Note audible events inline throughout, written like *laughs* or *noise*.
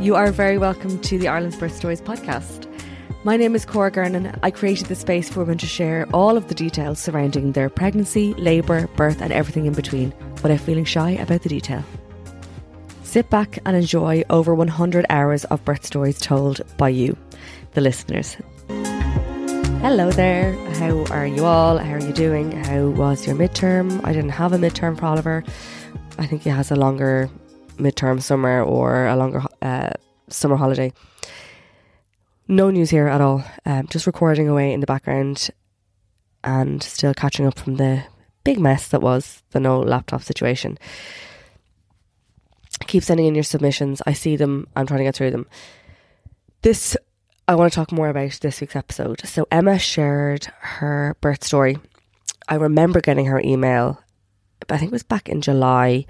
You are very welcome to the Ireland's Birth Stories podcast. My name is Cora Gernan. I created the space for women to share all of the details surrounding their pregnancy, labour, birth, and everything in between without feeling shy about the detail. Sit back and enjoy over 100 hours of birth stories told by you, the listeners. Hello there. How are you all? How are you doing? How was your midterm? I didn't have a midterm for Oliver. I think he has a longer midterm summer or a longer uh, summer holiday. No news here at all. Um, just recording away in the background and still catching up from the big mess that was the no laptop situation. Keep sending in your submissions. I see them. I'm trying to get through them. This, I want to talk more about this week's episode. So, Emma shared her birth story. I remember getting her email I think it was back in July,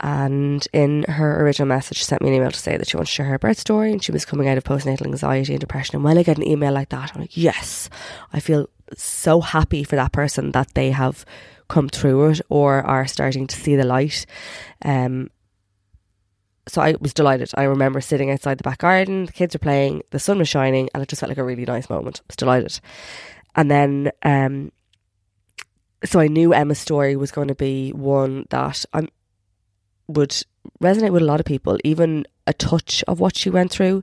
and in her original message, she sent me an email to say that she wanted to share her birth story and she was coming out of postnatal anxiety and depression. And when I get an email like that, I'm like, yes, I feel so happy for that person that they have come through it or are starting to see the light. Um, so I was delighted. I remember sitting outside the back garden, the kids were playing, the sun was shining, and it just felt like a really nice moment. I was delighted. And then um, so I knew Emma's story was going to be one that I would resonate with a lot of people, even a touch of what she went through.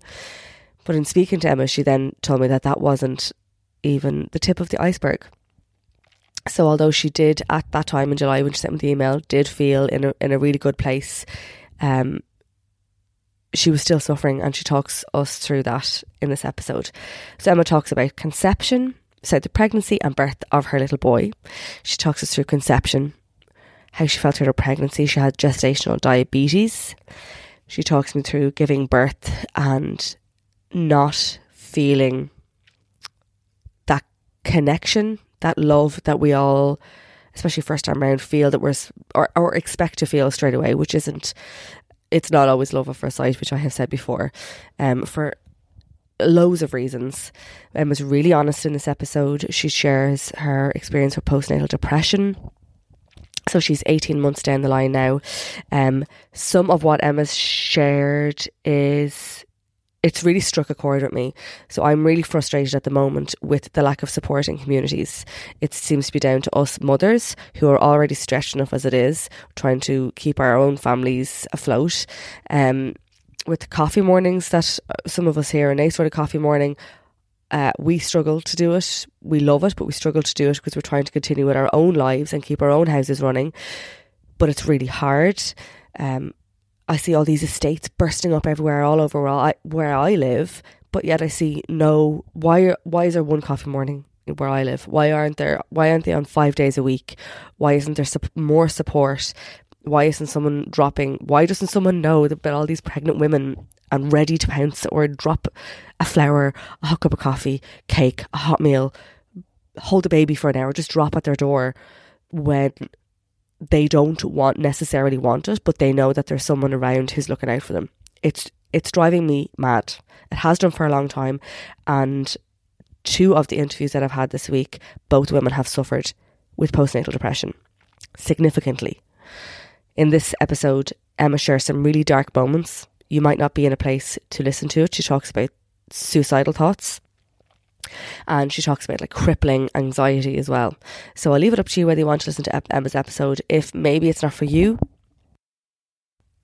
But in speaking to Emma, she then told me that that wasn't even the tip of the iceberg. So although she did at that time in July when she sent me the email, did feel in a in a really good place, um, she was still suffering, and she talks us through that in this episode. So Emma talks about conception, so the pregnancy and birth of her little boy. She talks us through conception, how she felt through her pregnancy. She had gestational diabetes. She talks me through giving birth and not feeling that connection, that love that we all, especially first time around, feel that we're or, or expect to feel straight away, which isn't. It's not always love at first sight, which I have said before. Um, for loads of reasons. Emma's really honest in this episode. She shares her experience with postnatal depression. So she's 18 months down the line now. Um, some of what Emma's shared is it's really struck a chord with me. So I'm really frustrated at the moment with the lack of support in communities. It seems to be down to us mothers who are already stretched enough as it is, trying to keep our own families afloat. Um, with coffee mornings that uh, some of us here in a sort of coffee morning, uh, we struggle to do it. We love it, but we struggle to do it because we're trying to continue with our own lives and keep our own houses running. But it's really hard. Um, I see all these estates bursting up everywhere, all over where I, where I live, but yet I see no. Why? Why is there one coffee morning where I live? Why aren't there? Why aren't they on five days a week? Why isn't there more support? Why isn't someone dropping why doesn't someone know about all these pregnant women and ready to pounce or drop a flower a hot cup of coffee cake a hot meal hold a baby for an hour just drop at their door when they don't want necessarily want it but they know that there's someone around who's looking out for them. It's it's driving me mad. It has done for a long time and two of the interviews that I've had this week both women have suffered with postnatal depression significantly In this episode, Emma shares some really dark moments. You might not be in a place to listen to it. She talks about suicidal thoughts and she talks about like crippling anxiety as well. So I'll leave it up to you whether you want to listen to Emma's episode. If maybe it's not for you,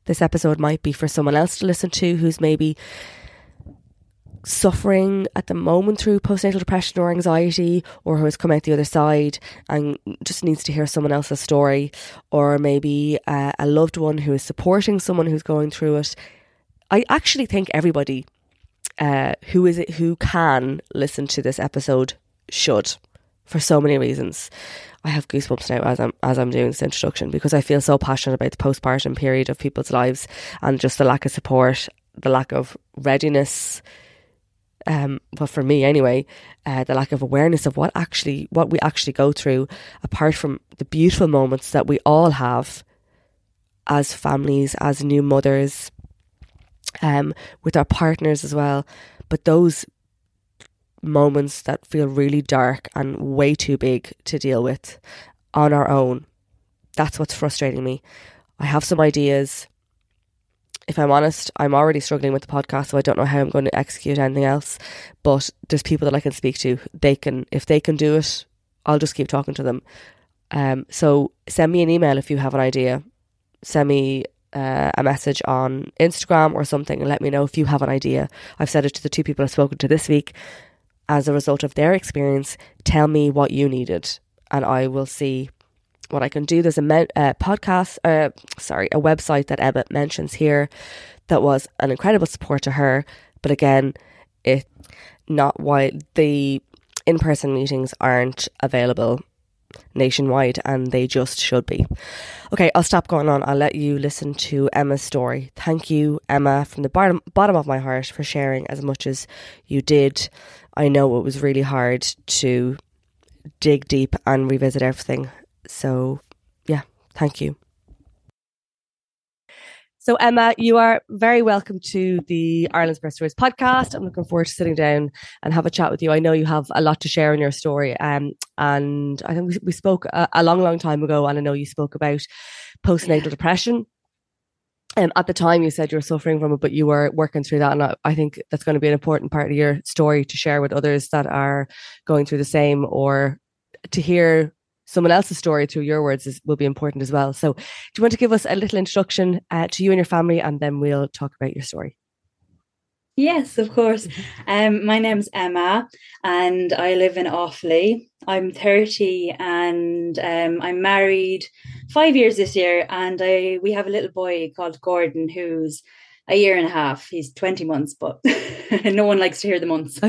this episode might be for someone else to listen to who's maybe suffering at the moment through postnatal depression or anxiety, or who has come out the other side and just needs to hear someone else's story, or maybe uh, a loved one who is supporting someone who's going through it. I actually think everybody uh, who is who can listen to this episode should for so many reasons. I have goosebumps now as I'm as I'm doing this introduction because I feel so passionate about the postpartum period of people's lives and just the lack of support, the lack of readiness. Um, for me anyway, uh, the lack of awareness of what actually what we actually go through, apart from the beautiful moments that we all have as families, as new mothers, um, with our partners as well. But those moments that feel really dark and way too big to deal with on our own, that's what's frustrating me. I have some ideas. If I'm honest, I'm already struggling with the podcast, so I don't know how I'm going to execute anything else. But there's people that I can speak to. They can, if they can do it, I'll just keep talking to them. Um, so send me an email if you have an idea. Send me uh, a message on Instagram or something and let me know if you have an idea. I've said it to the two people I've spoken to this week. As a result of their experience, tell me what you needed, and I will see what I can do. There's a me- uh, podcast, uh, sorry, a website that Emma mentions here that was an incredible support to her. But again, it not why the in person meetings aren't available nationwide and they just should be. Okay, I'll stop going on. I'll let you listen to Emma's story. Thank you, Emma, from the bottom bottom of my heart for sharing as much as you did. I know it was really hard to dig deep and revisit everything. So, yeah, thank you. So, Emma, you are very welcome to the Ireland's Birth Stories podcast. I'm looking forward to sitting down and have a chat with you. I know you have a lot to share in your story. Um, and I think we, we spoke a, a, long, long time ago, and I know you spoke about postnatal yeah. depression. Um, at the time, you said you were suffering from it, but you were working through that. And I, I think that's going to be an important part of your story to share with others that are going through the same or to hear someone else's story through your words is, will be important as well. So, do you want to give us a little introduction uh, to you and your family, and then we'll talk about your story? Yes, of course. Um, my name's Emma, and I live in Offaly. I'm 30, and um, I'm married five years this year, and I we have a little boy called Gordon who's a year and a half. He's 20 months, but *laughs* no one likes to hear the months.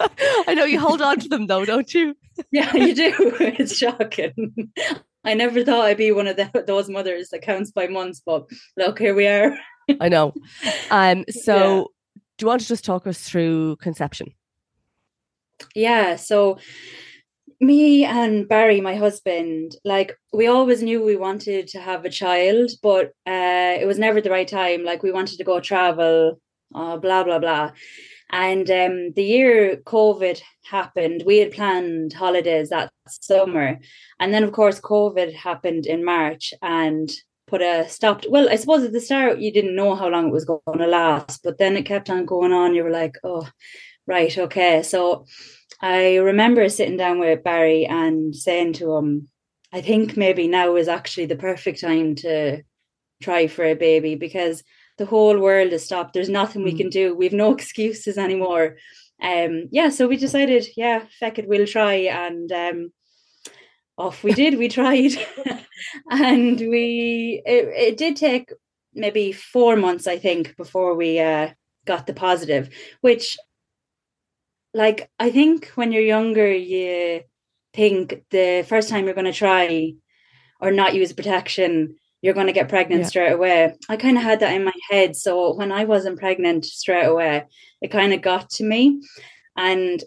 *laughs* I know. You hold on to them though, don't you? *laughs* yeah, you do. *laughs* It's shocking. I never thought I'd be one of the, those mothers that counts by months, but look, here we are. I know. Um, so yeah. do you want to just talk us through conception? Yeah, so me and Barry, my husband, like we always knew we wanted to have a child, but uh, it was never the right time. Like we wanted to go travel, uh, blah blah blah. And um, the year COVID happened, we had planned holidays that summer, and then of course COVID happened in March and put a stop. To, well, I suppose at the start you didn't know how long it was going to last, but then it kept on going on. You were like, oh, right, okay, so I remember sitting down with Barry and saying to him, I think maybe now is actually the perfect time to try for a baby because the whole world has stopped. There's nothing we mm. can do. We've no *laughs* excuses anymore. Um, yeah, so we decided, yeah, feck it, we'll try. And um, off we did. We tried, *laughs* and we it, it did take maybe four months, I think, before we uh, got the positive, which like I think when you're younger, you think the first time you're going to try or not use protection, you're going to get pregnant yeah. straight away. I kind of had that in my head. So when I wasn't pregnant straight away, it kind of got to me. And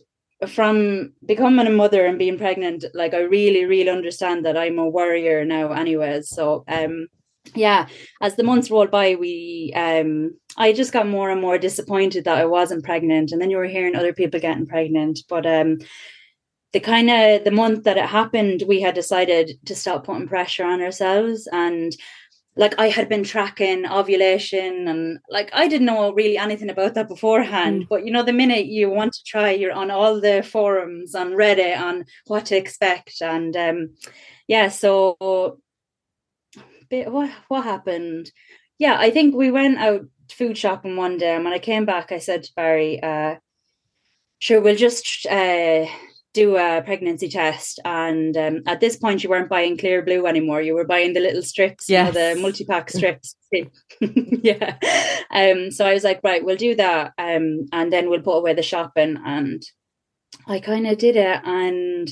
from becoming a mother and being pregnant, like I really, really understand that I'm a warrior now, anyways. So, um, yeah, as the months rolled by, we um I just got more and more disappointed that I wasn't pregnant. And then you were hearing other people getting pregnant. But um the kind of the month that it happened, we had decided to stop putting pressure on ourselves. And like I had been tracking ovulation and like I didn't know really anything about that beforehand. Mm. But you know, the minute you want to try, you're on all the forums on Reddit on what to expect. And um yeah, so what what happened? Yeah, I think we went out food shopping one day and when I came back I said to Barry, uh, sure we'll just uh do a pregnancy test and um, at this point you weren't buying Clearblue anymore you were buying the little strips yeah the multi-pack *laughs* strips. *laughs* Yeah. Um so i was like right we'll do that um and then we'll put away the shopping and i kind of did it and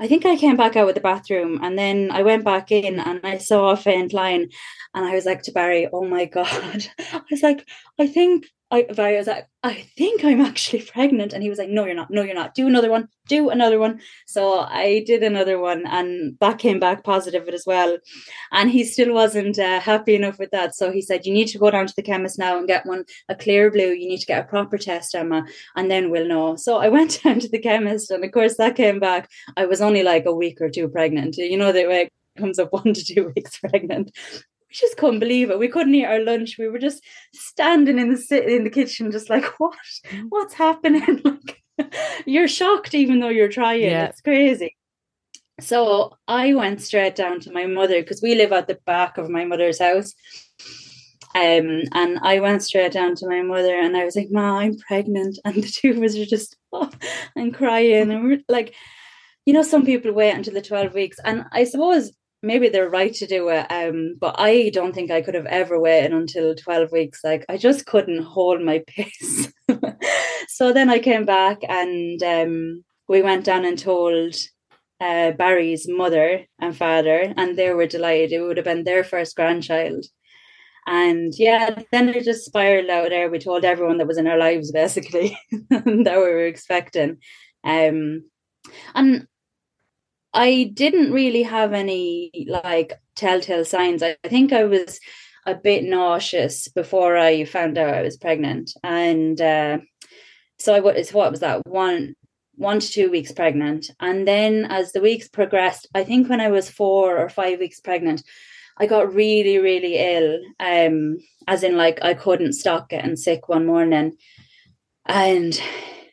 I think I came back out with the bathroom and then I went back in and I saw a faint line and I was like to Barry, oh my *laughs* God. I was like, I think I, I was like, I think I'm actually pregnant. And he was like, No, you're not. No, you're not. Do another one. Do another one. So I did another one, and that came back positive as well. And he still wasn't uh, happy enough with that. So he said, You need to go down to the chemist now and get one, a Clearblue. You need to get a proper test, Emma, and then we'll know. So I *laughs* went down to the chemist, and of course, that came back. I was only like a week or two pregnant. You know, that way it comes up *laughs* one to two weeks pregnant we just couldn't believe it. We couldn't eat our lunch. We were just standing in the in the kitchen, just like, *laughs* what? Mm. What's happening? *laughs* like, you're shocked, even though you're trying. Yeah. It's crazy. So I went straight down to my mother because we live at the back of my mother's house. Um, and I went straight down to my mother and I was like, Ma, I'm pregnant. *laughs* And the two of us are just oh, and crying. And we're like, you know, some people wait until the 12 weeks. And I suppose maybe they're right to do it um but i don't think i could have ever waited until 12 weeks like i just couldn't hold my *laughs* pace. So then i came back and um we went down and told uh, barry's mother and father and they were delighted it would have been their first grandchild. And yeah then it just spiraled out there we told everyone that was in our lives basically *laughs* that we were expecting. Um and I didn't really have any like telltale signs. I, I think I was a bit nauseous before I found out I was pregnant, and uh, so I was what was that one one to two weeks pregnant, and then as the weeks progressed, I think when I was four or five weeks pregnant, I got really really ill. Um, as in like I couldn't stop getting sick one morning, and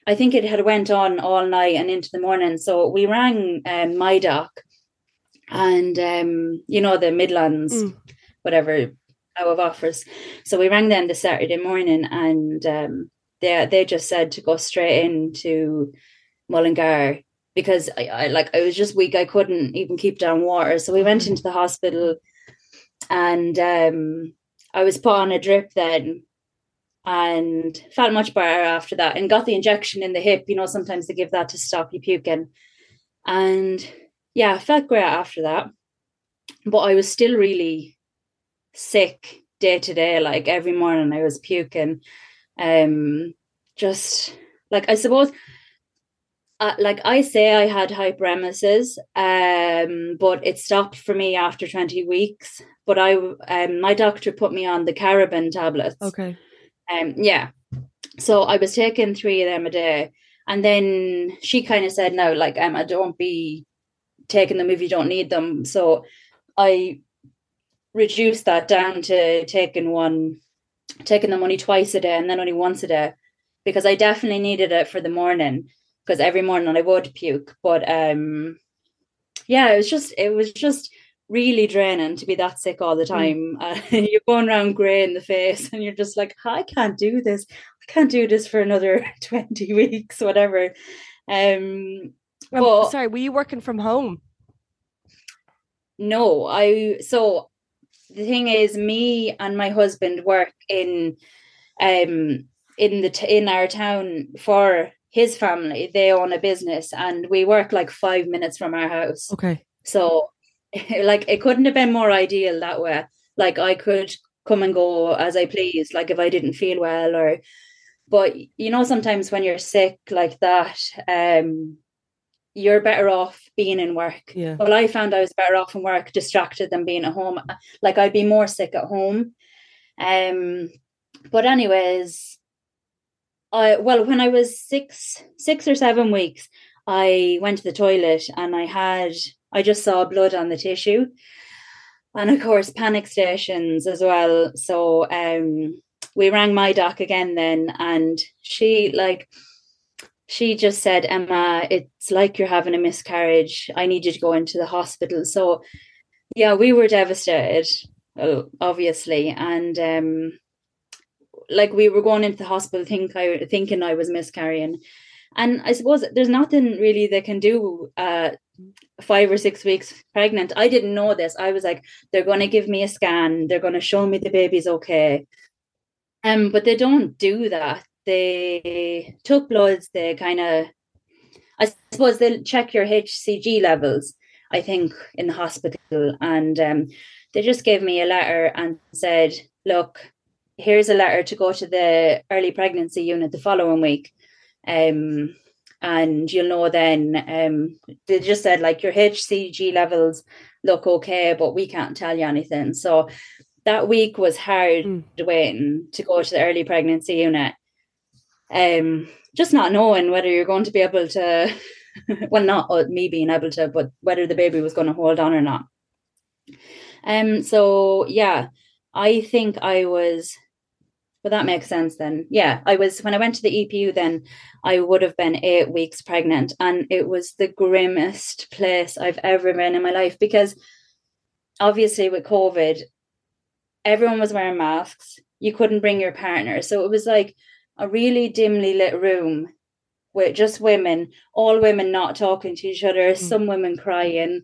I think it had went on all night and into the morning. So we rang um, my doc and um, you know the Midlands, mm. whatever out of offers. So we rang them the Saturday morning and um, they they just said to go straight into Mullingar because I, I like I was just weak. I couldn't even keep down water. So we went mm. into the hospital and um, I was put on a drip then and felt much better after that and got the injection in the hip. You know, sometimes they give that to stop you puking. And yeah, felt great after that. But I was still really sick day to day. Like every morning I was puking. Um just like I suppose uh, like I say I had hyperemesis, um, but it stopped for me after 20 weeks. But I um my doctor put me on the Cariban tablets. Okay. Um, yeah. So I was taking three of them a day. And then she kind of said, no, like, Emma, don't be taking them if you don't need them. So I reduced that down to taking one, taking them only twice a day and then only once a day because I definitely needed it for the morning because every morning I would puke. But um, yeah, it was just, it was just, really draining to be that sick all the mm. time. Mm. *laughs* Uh, you're going around grey in the face and you're just like, I can't do this. I can't do this for another *laughs* 20 weeks, whatever. Um, but, sorry, were you working from home? No, I, so the thing is, me and my husband work in, um, in the, t- in our town for his family. They own a business and we work like five minutes from our house. Okay. So *laughs* like it couldn't have been more ideal that way. Like I could come and go as I please, like if I didn't feel well or but you know sometimes when you're sick like that, um you're better off being in work. Yeah. Well, I found I was better off in work, distracted than being at home. Like I'd be more sick at home. Um, but anyways, I well when I was six six or seven weeks, I went to the toilet and I had I just saw blood on the tissue. and of course panic stations as well. So um, we rang my doc again then, and she like she just said, Emma, it's like you're having a miscarriage. I need you to go into the hospital. So yeah, we were devastated, obviously, and um, like we were going into the hospital think I thinking I was miscarrying. And I suppose there's nothing really they can do uh five or six weeks pregnant. I didn't know this. I was like, they're gonna give me a scan, they're gonna show me the baby's okay. Um, but they don't do that. They took bloods, they kind of I suppose they'll check your HCG levels, I think, in the hospital. And um, they just gave me a letter and said, look, here's a letter to go to the early pregnancy unit the following week. Um, and you'll know then um, they just said like your HCG levels look okay, but we can't tell you anything. So that week was hard mm. waiting to go to the early pregnancy unit. Um, just not knowing whether you're going to be able to, *laughs* well, not me being able to, but whether the baby was going to hold on or not. Um, so yeah, I think I was but that makes sense then. Yeah, I was when I went to the EPU then I would have been 8 weeks pregnant and it was the grimmest place I've ever been in my life because obviously with COVID everyone was wearing masks. You couldn't bring your partner. So it was like a really dimly lit room with just women, all women not talking to each other, mm. some women crying,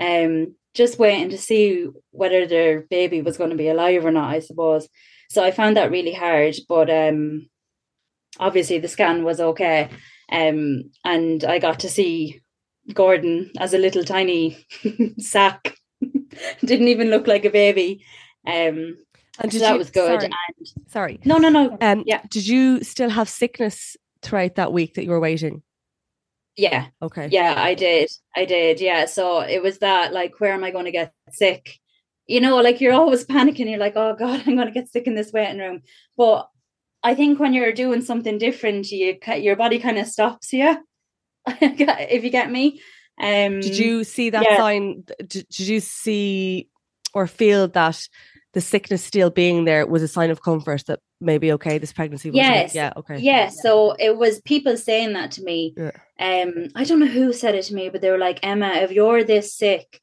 um, just waiting to see whether their baby was going to be alive or not, I suppose. So I found that really hard, but um, obviously the scan was okay. Um, and I got to see Gordon as a little tiny *laughs* sack. *laughs* Didn't even look like a baby. Um, and so that you, was good. Sorry, and sorry. No, no, no. Um, yeah. Did you still have sickness throughout that week that you were waiting? Yeah. Okay. Yeah, I did. I did. Yeah. So it was that like, where am I going to get sick? You know, like you're always panicking. You're like, oh God, *laughs* I'm going to get sick in this waiting room. But I think when you're doing something different, you your body kind of stops you. *laughs* if you get me. Um, did you see that yeah. sign? Did, did you see or feel that the sickness still being there was a sign of comfort that maybe okay, this pregnancy was yes, yeah, okay, yeah. So it was people saying that to me. Yeah. Um, I don't know who said it to me, but they were like, Emma, if you're this sick,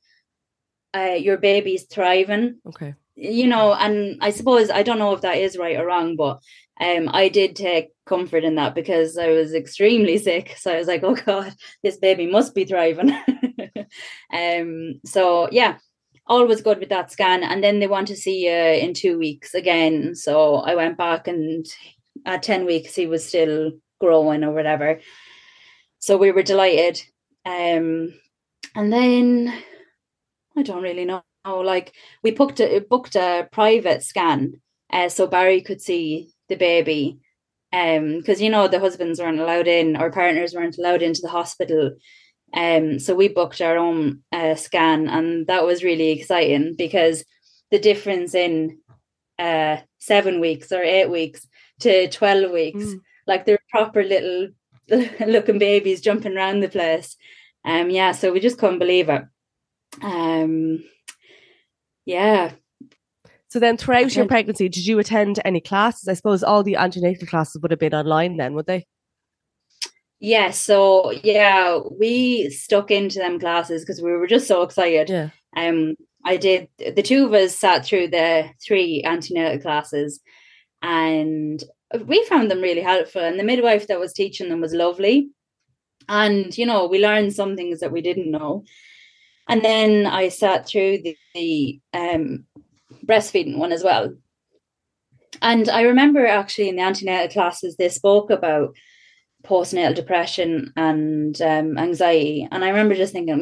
uh, your baby's thriving. Okay. You know, and I suppose I don't know if that is right or wrong, but um, I did take comfort in that because I was extremely sick. So I was like, oh God, this baby must be thriving. *laughs* um, so yeah, all was good with that scan. And then they want to see you in two weeks again. So I went back and at 10 weeks he was still growing or whatever. So we were delighted. Um, and then I don't really know. Like we booked a booked a private scan, uh, so Barry could see the baby. Um, because you know the husbands weren't allowed in, or partners weren't allowed into the hospital. Um, so we booked our own uh, scan, and that was really exciting because the difference in uh seven weeks or eight weeks to twelve weeks, mm. like they're proper little *laughs* looking babies jumping around the place. Um, yeah, so we just couldn't believe it um yeah. So then throughout your pregnancy did you attend any classes? I suppose all the antenatal classes would have been online then would they? Yeah so yeah we stuck into them classes because we were just so excited. Yeah. Um i did the two of us sat through the three antenatal classes and we found them really helpful and the midwife that was teaching them was lovely. And you know we learned some things that we didn't know and then I sat through the, the um, breastfeeding one as well. And I remember actually in the antenatal classes, they spoke about postnatal depression and um, anxiety. And I remember just thinking,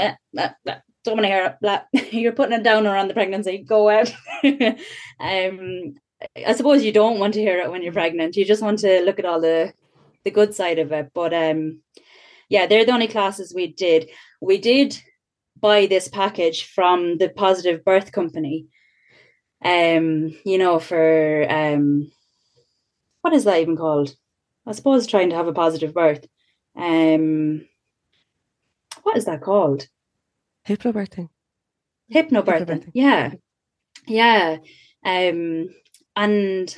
don't want to hear it. *laughs* You're putting it down around the pregnancy. Go out. *laughs* um, I suppose you don't want to hear it when you're pregnant. You just want to look at all the the good side of it. But um, yeah, they're the only classes we did. We did buy this package from the Positive Birth Company. Um, you know, for um, what is that even called? I suppose trying to have a positive birth. Um, what is that called? Hypnobirthing. Hypnobirthing. Hypnobirthing. Yeah. yeah um and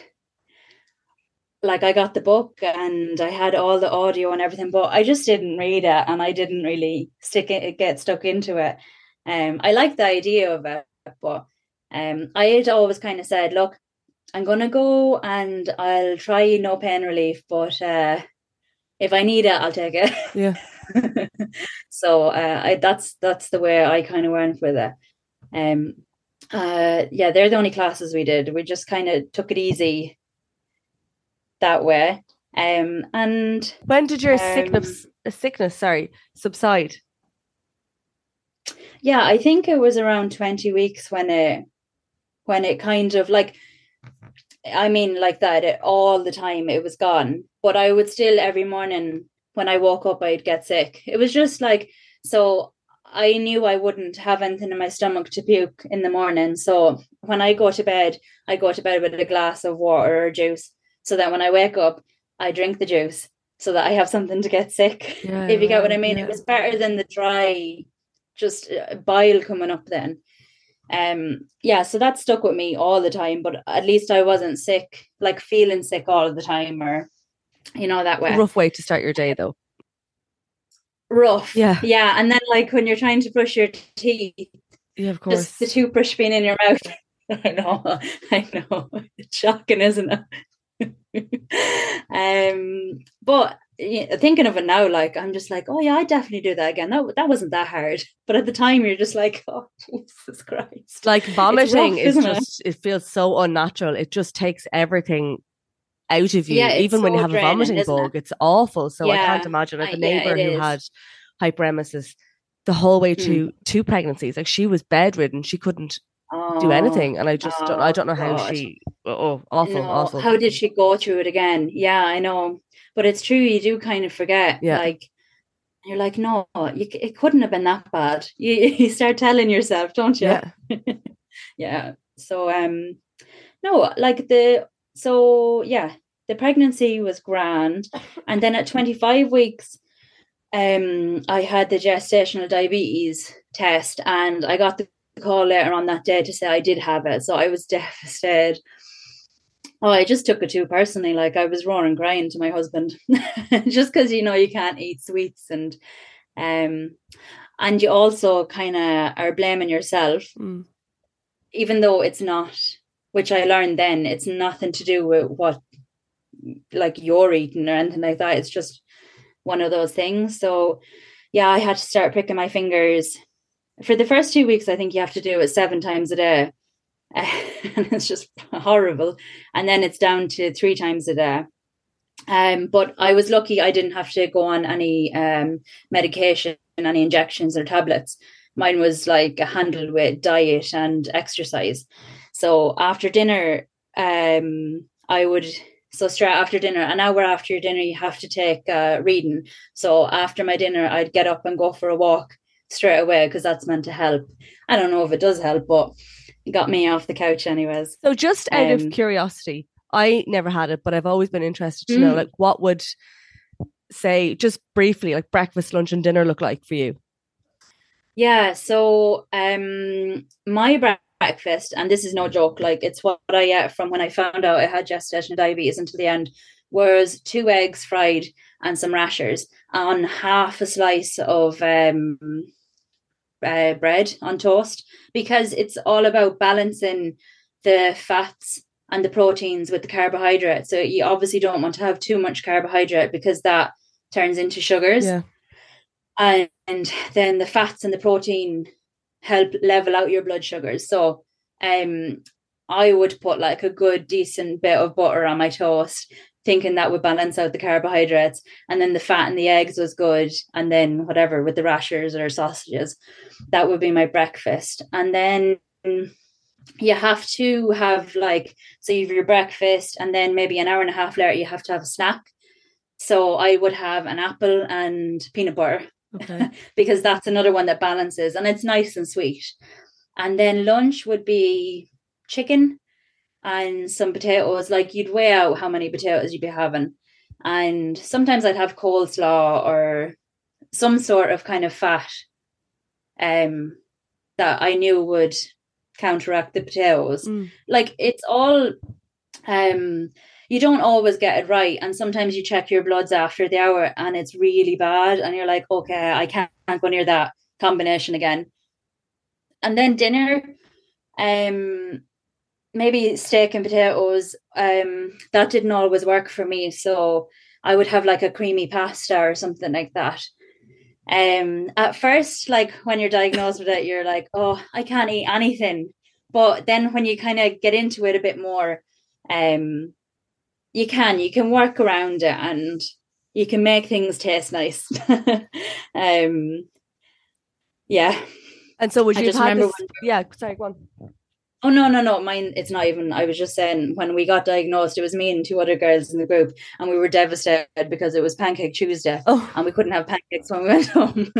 like I got the book and I had all the audio and everything, but I just didn't read it and I didn't really stick it get stuck into it. Um I like the idea of it, but um I had always kind of said, look, I'm gonna go and I'll try no pain relief, but uh if I need it, I'll take it. Yeah. *laughs* so uh I that's that's the way I kind of went with it. Um uh yeah, they're the only classes we did. We just kind of took it easy that way. Um, and when did your um, sickness sickness sorry subside? Yeah, I think it was around twenty weeks when it when it kind of like I mean like that it, all the time it was gone. But I would still every morning when I woke up I'd get sick. It was just like so I knew I wouldn't have anything in my stomach to puke in the morning. So when I go to bed, I go to bed with a glass of water or juice so that when I wake up, I drink the juice so that I have something to get sick. Yeah, if you get what I mean, yeah. it was better than the dry, just uh, bile coming up then. Um, yeah, so that stuck with me all the time, but at least I wasn't sick, like feeling sick all the time or, you know, that way. rough way to start your day though. Rough. Yeah. Yeah. And then like when you're trying to brush your teeth, yeah, of course. Just the toothbrush being in your mouth. *laughs* I know, I know. It's *laughs* shocking, isn't it? *laughs* um, but thinking of it now, like I'm just like, oh yeah, I definitely do that again. That that wasn't that hard, *laughs* but at the time you're just like, *laughs* oh Jesus Christ! Like vomiting rough, is just it? it? feels so unnatural. It just takes everything out of you. Yeah, even so when you have draining, a vomiting bug, it? it's awful. So yeah, I can't imagine. Like a neighbor yeah, who is. had hyperemesis the whole way to mm. two pregnancies. Like she was bedridden, she couldn't oh, do anything, and I just oh, don't. I don't know how God. she. Oh, awful, no. awful. How did she go through it again? Yeah, I know, but it's true. You do kind of forget. Yeah. Like you're like, no, you, it couldn't have been that bad. *laughs* You you start telling yourself, don't you? Yeah. *laughs* yeah. So um, no, like the so yeah, the pregnancy was grand, and then at 25 weeks, um, I had the gestational diabetes test, and I got the call later on that day to say I did have it. So I was *laughs* devastated. Oh, I just took it too personally. Like I was roaring crying to my husband, *laughs* just because you know you can't eat sweets and um and you also kind of are blaming yourself, mm. even though it's not. Which I learned then, it's nothing to do with what like you're eating or anything like that. It's just one of those things. So yeah, I had to start pricking my fingers for the first two weeks, I think you have to do it seven times a day. *laughs* and it's just horrible. And then it's down to three times a day. Um, but I was lucky I didn't have to go on any um, medication, any injections or tablets. Mine was like handled with diet and exercise. So after dinner, um, I would so straight after dinner, an hour after your dinner, you have to take uh, reading. So after my dinner, I'd get up and go for a walk straight away because that's meant to help. I don't know if it does help, but it got me off the couch anyways. So just out um, of curiosity, I never had it, but I've always been interested to mm. know like what would say just briefly like breakfast, lunch and dinner look like for you? Yeah, so um my breakfast and this is no joke like it's what I ate from when I found out I had gestational diabetes until the end was two eggs fried and some rashers on half a slice of um uh, bread on toast because it's all about balancing the fats and the proteins with the carbohydrate. So you obviously don't want to have too much carbohydrate because that turns into sugars. Yeah. And, and then the fats and the protein help level out your blood sugars. So um I would put like a good decent bit of butter on my toast thinking that would balance out the carbohydrates and then the fat and the eggs was good and then whatever with the rashers or sausages that would be my breakfast. And then you have to have like so you have your breakfast and then maybe an hour and a half later you have to have a snack. So i would have an apple and peanut butter. Okay. *laughs* because that's another one that balances and it's nice and sweet. And then lunch would be chicken and some potatoes. Like you'd weigh out how many potatoes you'd be having. And sometimes I'd have coleslaw or some sort of kind of fat um that I knew would counteract the potatoes. Mm. Like it's all um you don't always get it right and sometimes you check your bloods after the hour and it's really bad and you're like okay I can't, can't go near that combination again. And then dinner um maybe steak and potatoes um that didn't always work for me so I would have like a creamy pasta or something like that. Um, at first, like when you're diagnosed with it, you're like, oh, I can't eat anything. But then when you kind of get into it a bit more, um, you can you can work around it and you can make things taste nice. *laughs* um, yeah. And so would you just remember? This, yeah, sorry, go on. Oh no, no, no. Mine it's not even I was just saying when we got diagnosed, it was me and two other girls in the group and we were devastated because it was pancake Tuesday oh. and we couldn't have pancakes when we went home.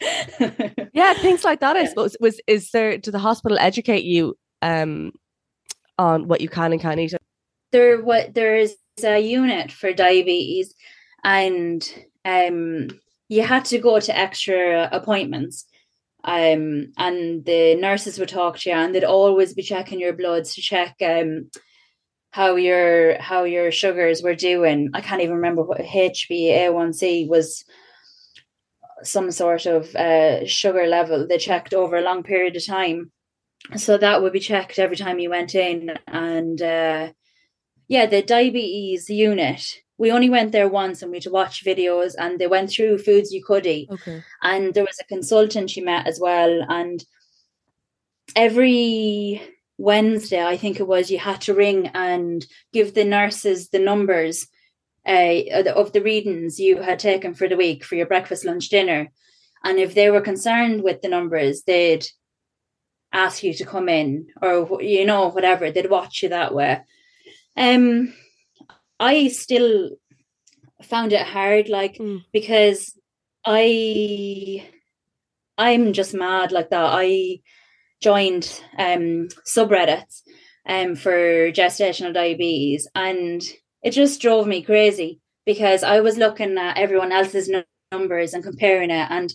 *laughs* yeah, things like that, I suppose. Was is there did the hospital educate you um on what you can and can't eat? There what there is a unit for diabetes and um you had to go to extra appointments um, and the nurses would talk to you and they'd always be checking your bloods to check um, how your how your sugars were doing. I can't even remember what HbA1c was some sort of uh, sugar level they checked over a long period of time. So that would be checked every time you went in. And uh, yeah, the diabetes unit we only went there once and we to watch videos and they went through foods you could eat. Okay. And there was a consultant she met as well. And every Wednesday, I think it was, you had to ring and give the nurses the numbers uh, of the readings you had taken for the week for your breakfast, lunch, dinner. And if they were concerned with the numbers, they'd ask you to come in or, you know, whatever. They'd watch you that way. Um, I still found it hard, like mm. because I I'm just mad like that. I joined um subreddits um for gestational diabetes and it just drove me crazy because I was looking at everyone else's numbers and comparing it and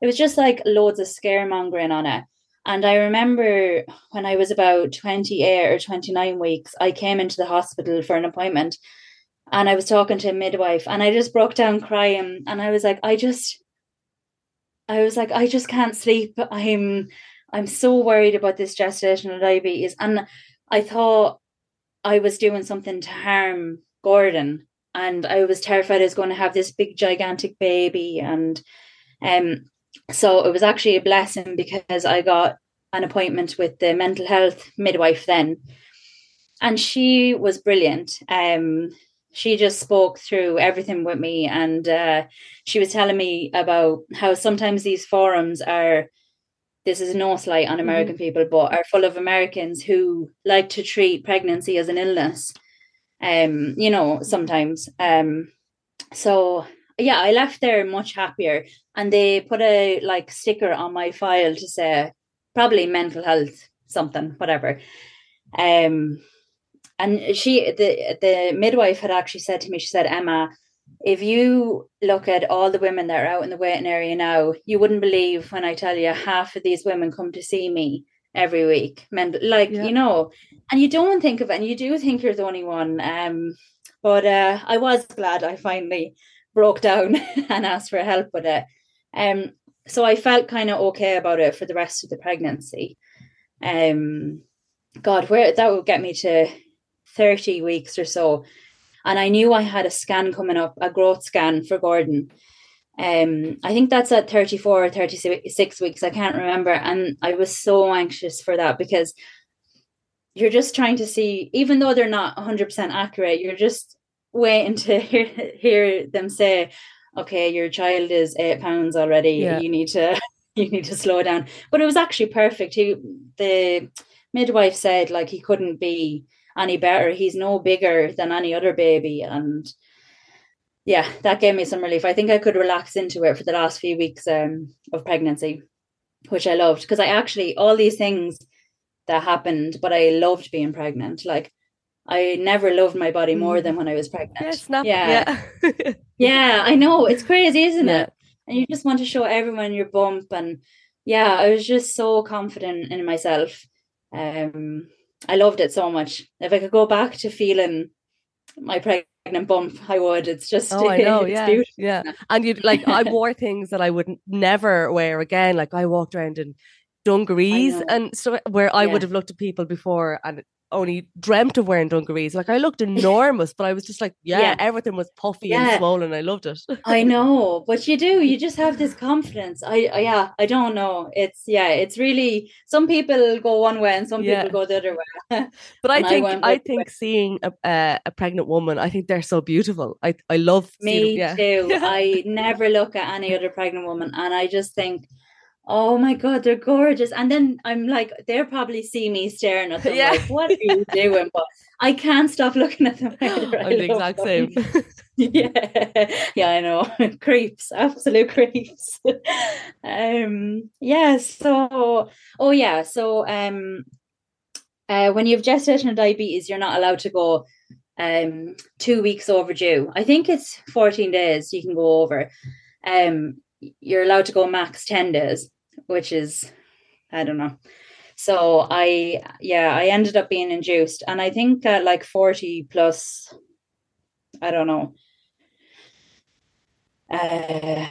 it was just like loads of scaremongering on it. And I remember when I was about 28 or 29 weeks, I came into the hospital for an appointment and I was talking to a midwife and I just broke down crying. And I was like, I just, I was like, I just can't sleep. I'm, I'm so worried about this gestational diabetes. And I thought I was doing something to harm Gordon. And I was terrified I was going to have this big, gigantic baby. And um, so it was actually a blessing because I got an appointment with the mental health midwife then. And she was brilliant. Um, she just spoke through everything with me and uh, she was telling me about how sometimes these forums are this is no slight on mm-hmm. american mm-hmm. people but are full of americans who like to treat pregnancy as an illness um you know sometimes um so yeah, I left there much happier. And they put a like sticker on my file to say probably mental health, something, whatever. Um and she the the midwife had actually said to me, she said, Emma, if you look at all the women that are out in the waiting area now, you wouldn't believe when I tell you half of these women come to see me every week. Men like, yeah. you know, and you don't think of it and you do think you're the only one. Um but uh, I was glad I finally broke down *laughs* and asked for help with it. Um, so I felt kind of okay about it for the rest of the pregnancy. Um, God, where that would get me to 30 weeks or so. And I knew I had a scan coming up, a growth scan for Gordon. Um, I think that's at 34 or 36 weeks. I can't remember. And I was so anxious for that because you're just trying to see, even though they're not 100% accurate, you're just waiting to *laughs* hear, hear them say, okay, your child is eight pounds already. Yeah. You need to *laughs* you need to slow down. But it was actually perfect. He the midwife said like he couldn't be any better. He's no bigger than any other baby. And yeah, that gave me some relief. I think I could relax into it for the last few weeks um, of pregnancy, which I loved because I actually all these things that happened, but I loved being pregnant. Like I never loved my body more mm. than when I was pregnant. Yeah, yeah. Yeah. *laughs* *laughs* yeah, I know. It's crazy, isn't yeah. it? And you just want to show everyone your bump and yeah, I was just so confident in myself. Um, I loved it so much. If I could go back to feeling my pregnant bump, I would. It's just oh, I *laughs* know, it's yeah, beautiful. yeah. And you like, I wore things that I would never wear again. Like I walked around in dungarees and so where I Yeah. would have looked at people before and only dreamt of wearing dungarees. Like I looked enormous, but I was just like, *laughs* yeah, Yeah. everything was puffy and swollen. I loved it. I *laughs* know, but you do. You just have this confidence. I, I yeah, I don't know. It's yeah, it's really some people go one way and some Yeah. people go the other way. *laughs* But I I think I, with- think seeing a, a a pregnant woman, I think they're so beautiful. I I love Me yeah. too. I never look at any other pregnant woman and I just think, oh my God, they're gorgeous. And then I'm like, they'll probably see me staring at them Yeah. like, what are you doing? But I can't stop looking at them. either. I'm the exact them. same. *laughs* yeah yeah i know *laughs* creeps absolute creeps *laughs* um yeah so oh yeah so um uh when you have gestational diabetes you're not allowed to go um two weeks overdue i think it's 14 days you can go over um you're allowed to go max 10 days which is i don't know so i yeah i ended up being induced and i think at like 40 plus i don't know uh,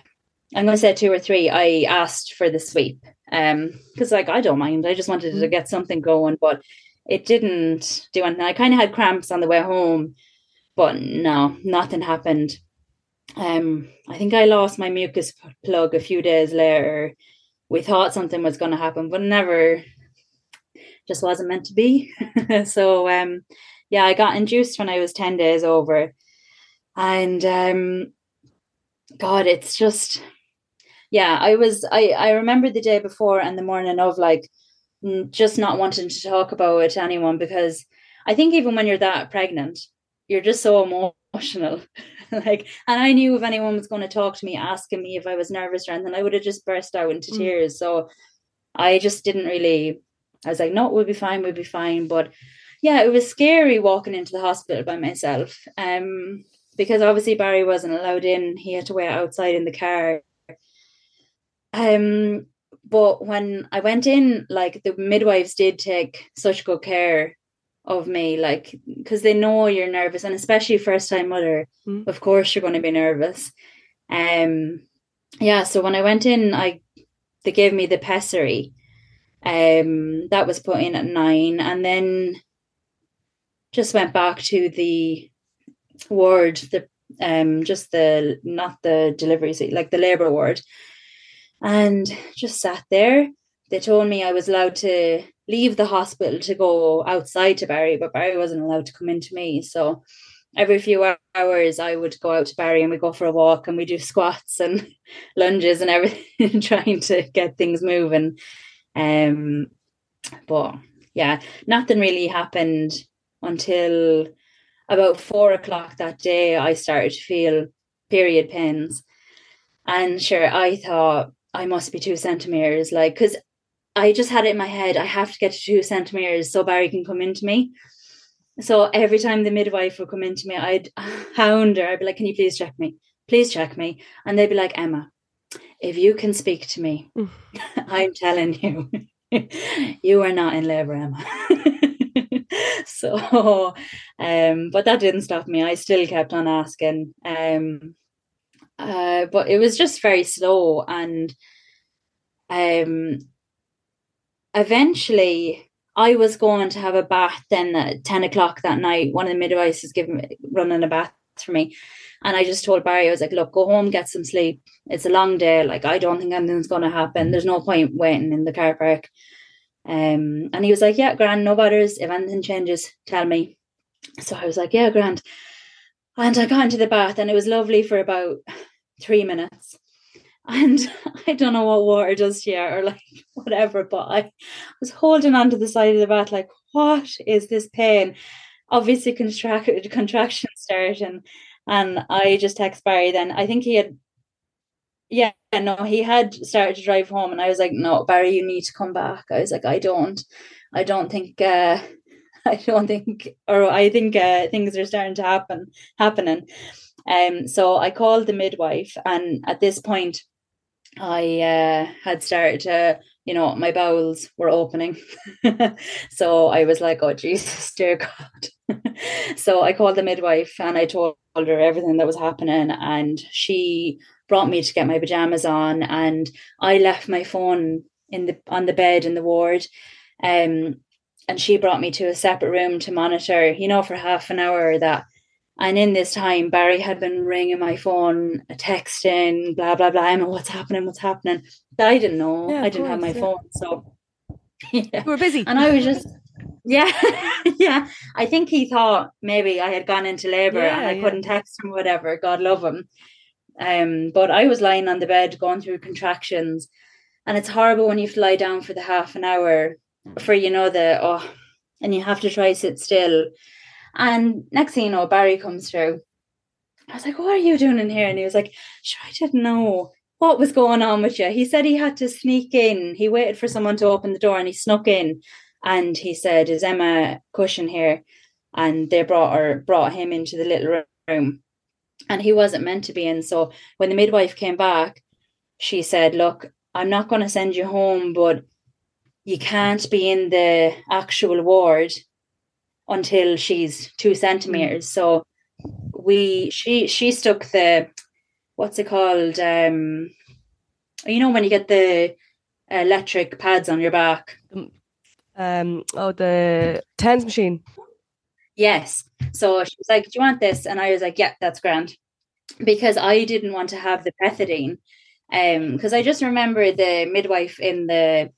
I'm going to say two or three. I asked for the sweep um because like I don't mind. I just wanted to Mm. get something going, but it didn't do anything. I kind of had cramps on the way home, but no, nothing happened. Um, I think I lost my mucus plug a few days later. We thought something was going to happen, but never. Just wasn't meant to be. *laughs* so um, yeah, I got induced when I was ten days over, and um, God, it's just yeah, I was I I remember the day before and the morning of like just not wanting to talk about it to anyone because I think even when you're that pregnant, you're just so emotional. *laughs* *laughs* like and I knew if anyone was going to talk to me asking me if I was nervous or anything, I would have just burst out into Mm. tears. So I just didn't really I was like, no, we'll be fine, we'll be fine. But yeah, it was scary walking into the hospital by myself. Um because obviously Barry wasn't allowed in. He had to wait outside in the car. Um, but when I went in, like the midwives did take such good care of me, like because they know you're nervous, and especially first time mother, Mm. of course you're going to be nervous. Um, yeah. So when I went in, I they gave me the pessary. Um, that was put in at nine, and then just went back to the ward, the um, just the not the delivery suite, like the labor ward, and just sat there. They told me I was allowed to leave the hospital to go outside to Barry, but Barry wasn't allowed to come into me. So every few hours, I would go out to Barry and we go for a walk and we do squats and *laughs* lunges and everything, *laughs* trying to get things moving. Um, but yeah, nothing really happened until about four o'clock that day. I started to feel period pains, and sure, I thought I must be two centimeters, like because I just had it in my head I have to get to two centimeters so Barry can come into me. So every time the midwife would come into me, I'd *laughs* hound her. I'd be like, "Can you please check me? Please check me." And they'd be like, "Emma, if you can speak to me, Mm. *laughs* I'm telling you, *laughs* you are not in labor, Emma." so, um, but that didn't stop me. I still kept on asking. Um, uh, but it was just very slow, and um, eventually I was going to have a bath then at 10 o'clock that night. One of the midwives was giving running a bath for me. And I just told Barry, I was like, look, go home, get some sleep. It's a long day. Like, I don't think anything's going to happen. There's no point waiting in the car park. Um, and he was like, yeah, Grand, no bothers. If anything changes, tell me. So I was like, yeah, Grand. And I got into the bath and it was lovely for about three minutes. And *laughs* I don't know what water does you or like *laughs* whatever, but I was holding onto the side of the bath, like, what is this pain? Obviously, contract *laughs* contraction starting, and I just text Barry. Then I think he had, yeah, no, he had started to drive home, and I was like, no, Barry, you need to come back. I was like, I don't, I don't think, uh, I don't think, or I think uh, things are starting to happen, happening. Um, so I called the midwife, and at this point, I uh, had started to, you know, my bowels were opening. *laughs* so I was like, oh, Jesus, dear God. *laughs* so I called the midwife and I told her everything that was happening. And she brought me to get my pajamas on. And I left my phone in the on the bed in the ward. Um, and she brought me to a separate room to monitor, you know, for half an hour that and in this time, Barry had been ringing my phone, texting, blah, blah, blah. Emma, what's happening? What's happening? But I didn't know. Yeah, I didn't course, have my yeah. phone. So *laughs* yeah. Were busy. And I was just yeah, *laughs* yeah. I think he thought maybe I had gone into labour yeah, and I couldn't text him, whatever. God love him. Um, but I was lying on the bed going through contractions. And it's horrible when you have to lie down for the half an hour for you know the oh and you have to try sit still and next thing you know, Barry comes through. I was like, What are you doing in here? And he was like, Sure, I didn't know what was going on with you. He said he had to sneak in. He waited for someone to open the door and he snuck in. And he said, Is Emma Cushion here? And they brought her brought him into the little room. And he wasn't meant to be in. So when the midwife came back, she said, Look, I'm not going to send you home, but you can't be in the actual ward until she's two centimeters. Mm. So we she she stuck the what's it called? Um, you know when you get the electric pads on your back. Um. Oh, the TENS machine. Yes. So she was like, "Do you want this?" And I was like, "Yeah, that's grand," because I didn't want to have the pethidine. Um, because I just remember the midwife in the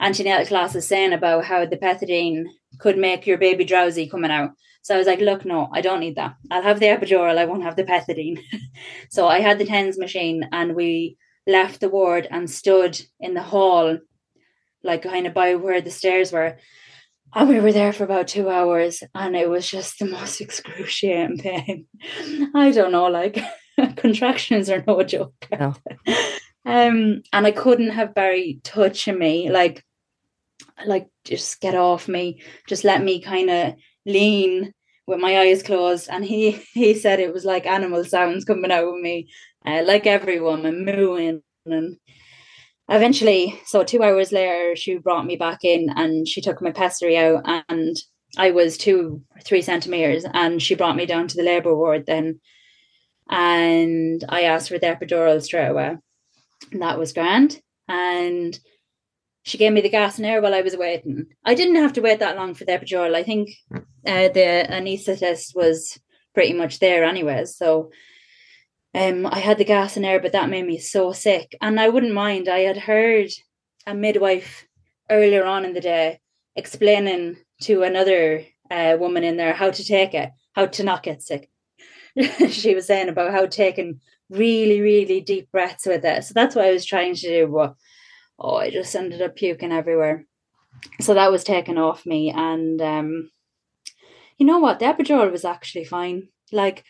antenatal classes saying about how the pethidine could make your baby drowsy coming out. So I was like, look, no, I don't need that. I'll have the epidural. I won't have the pethidine. *laughs* so I had the TENS machine and we left the ward and stood in the hall, like kind of by where the stairs were. And we were there for about two hours and it was just the most *laughs* excruciating pain. I don't know, like *laughs* contractions are no joke. No. um, and I couldn't have Barry touching me. Like like just get off me. Just let me kind of lean with my eyes closed. And he *laughs* he said it was like animal sounds coming out of me uh, like every woman mooing. And eventually so two hours later she brought me back in and she took my pessary out and i was two three centimeters and she brought me down to the labor ward then. And i asked for the epidural straight away. And that was grand. And she gave me the gas and air while I was waiting. I didn't have to wait that long for the epidural. I think uh, the anaesthetist was pretty much there anyways. So um, I had the gas and air, but that made me so sick. And I wouldn't mind. I had heard a midwife earlier on in the day explaining to another uh, woman in there how to take it, how to not get sick. *laughs* she was saying about how taking really, really deep breaths with it. So that's what I was trying to do. But oh, I just ended up puking everywhere. So that was taken off me. And um, you know what? The epidural was actually fine. Like,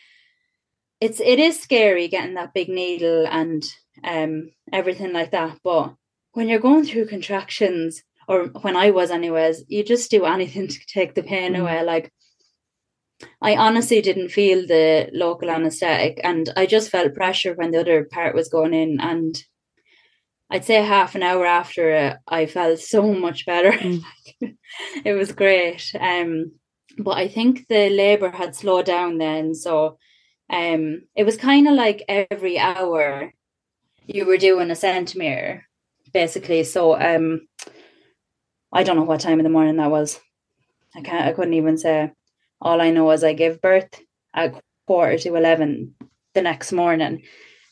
it's it is scary getting that big needle and um everything like that. But when you're going through contractions, or when I was anyways, you just do anything *laughs* to take the pain mm. away. Like I honestly didn't feel the local anesthetic and I just felt pressure when the other part was going in and I'd say half an hour after it, I felt so much better. *laughs* Mm. it was great. Um, but I think the labour had slowed down then, so um, it was kind of like every hour you were doing a centimetre, basically. So um, I don't know what time in the morning that was. I can't. I couldn't even say. All I know is I gave birth at quarter to eleven the next morning.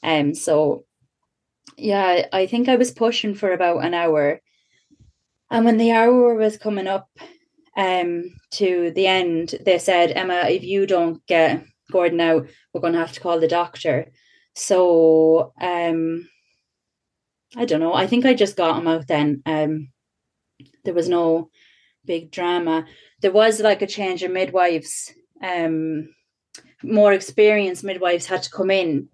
Um, so yeah, I think I was pushing for about an hour. And when the hour was coming up um, to the end, they said, Emma, if you don't get Gordon out, we're going to have to call the doctor. So um, I don't know. I think I just got him out then. Um, there was no big drama. There was like a change of midwives. Um, more experienced midwives had to come in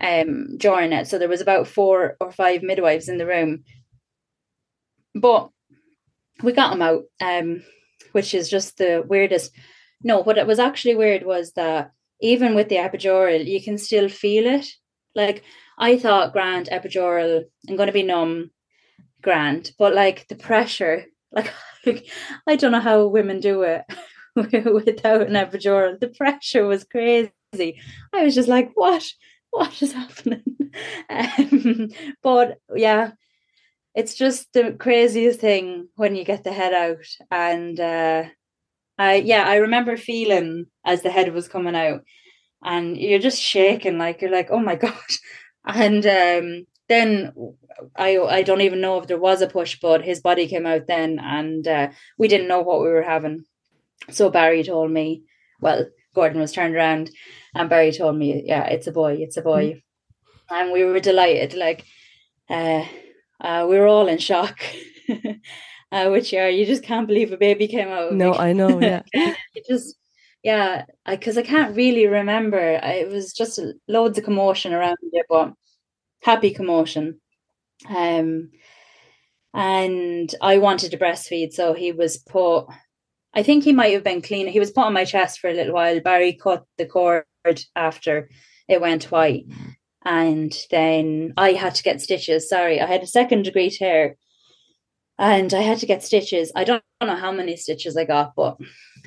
um, during it. So there was about four or five midwives in the room. But we got them out, um, which is just the weirdest. No, what it was actually weird was that even with the epidural, you can still feel it. Like I thought grand epidural, I'm going to be numb, grand. But like the pressure, *laughs* like I don't know how women do it *laughs* without an epidural. The pressure was crazy. I was just like, what? *laughs* What is happening? *laughs* Um, but yeah, it's just the craziest thing when you get the head out. And uh, I, yeah, I remember feeling as the head was coming out, and you're just shaking, like you're like, oh my *laughs* god. And um, then I I don't even know if there was a push, but his body came out then, and uh, we didn't know what we were having. So Barry told me, well, Gordon was turned around, and Barry told me, yeah, it's a boy, it's a boy, mm-hmm. and we were delighted. Like, uh, uh, we were all in shock. *laughs* uh, which are you just can't believe a baby came out. No, I know. Yeah, *laughs* it just yeah, because I, I, can't really remember. I, it was just loads of commotion around it, but happy commotion. Um, and I wanted to breastfeed, so he was put. I think he might have been clean. He was put on my chest for a little while. Barry cut the cord after it went white, and then I had to get stitches. Sorry, I had a second degree tear, and I had to get stitches. I don't, know how many stitches I got, but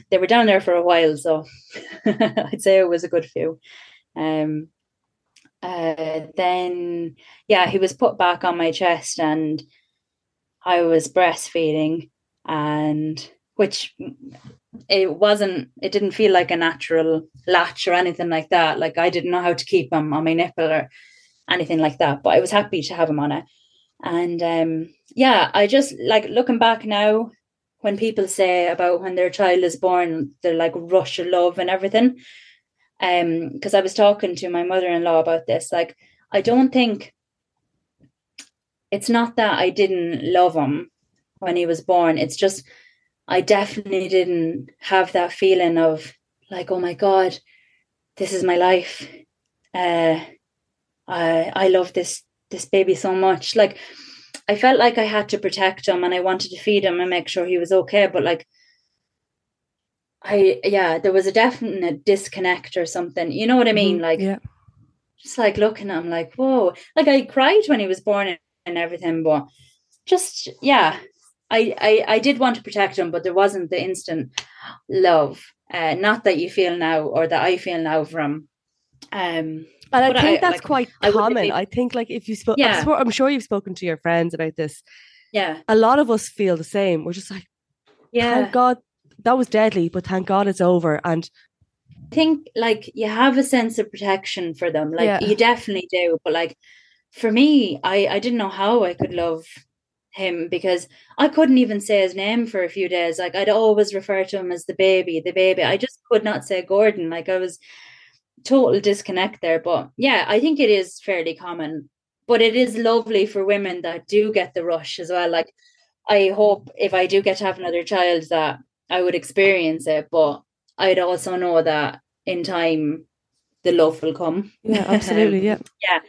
they were down there for a while, so *laughs* I'd say it was a good few. Um, uh, then yeah, he was put back on my chest, and I was breastfeeding, and which it wasn't. It didn't feel like a natural latch or anything like that. Like I didn't know how to keep him on my nipple or anything like that. But I was happy to have him on it, and um, yeah, I just like looking back now when people say about when their child is born, they're like rush of love and everything um because I was talking to my mother-in-law about this like I don't think it's not that I didn't love him when he was born it's just I definitely didn't have that feeling of like oh my god this is my life uh I I love this this baby so much like I felt like I had to protect him and I wanted to feed him and make sure he was okay but like I yeah, there was a definite disconnect or something. You know what I mean? Mm-hmm. Like yeah. just like looking at him like, whoa. Like I cried when he was born and everything, but just yeah. I, I I did want to protect him, but there wasn't the instant love. Uh, not that you feel now or that I feel now from um and I think I, that's like, quite I common. I think like if you spoke yeah. I'm sure you've spoken to your friends about this. Yeah. A lot of us feel the same. We're just like, yeah. Thank God that was deadly, but thank God it's over. And I think like you have a sense of protection for them. Like yeah. you definitely do. But like for me, I, I didn't know how I could love him because I couldn't even say his name for a few days. Like I'd always refer to him as the baby, the baby. I just could not say Gordon. Like I was total disconnect there. But yeah, I think it is fairly common. But it is lovely for women that do get the rush as well. Like I hope if I do get to have another child that I would experience it, but I'd also know that in time the love will come. Yeah, absolutely. *laughs* Um, yeah. yeah.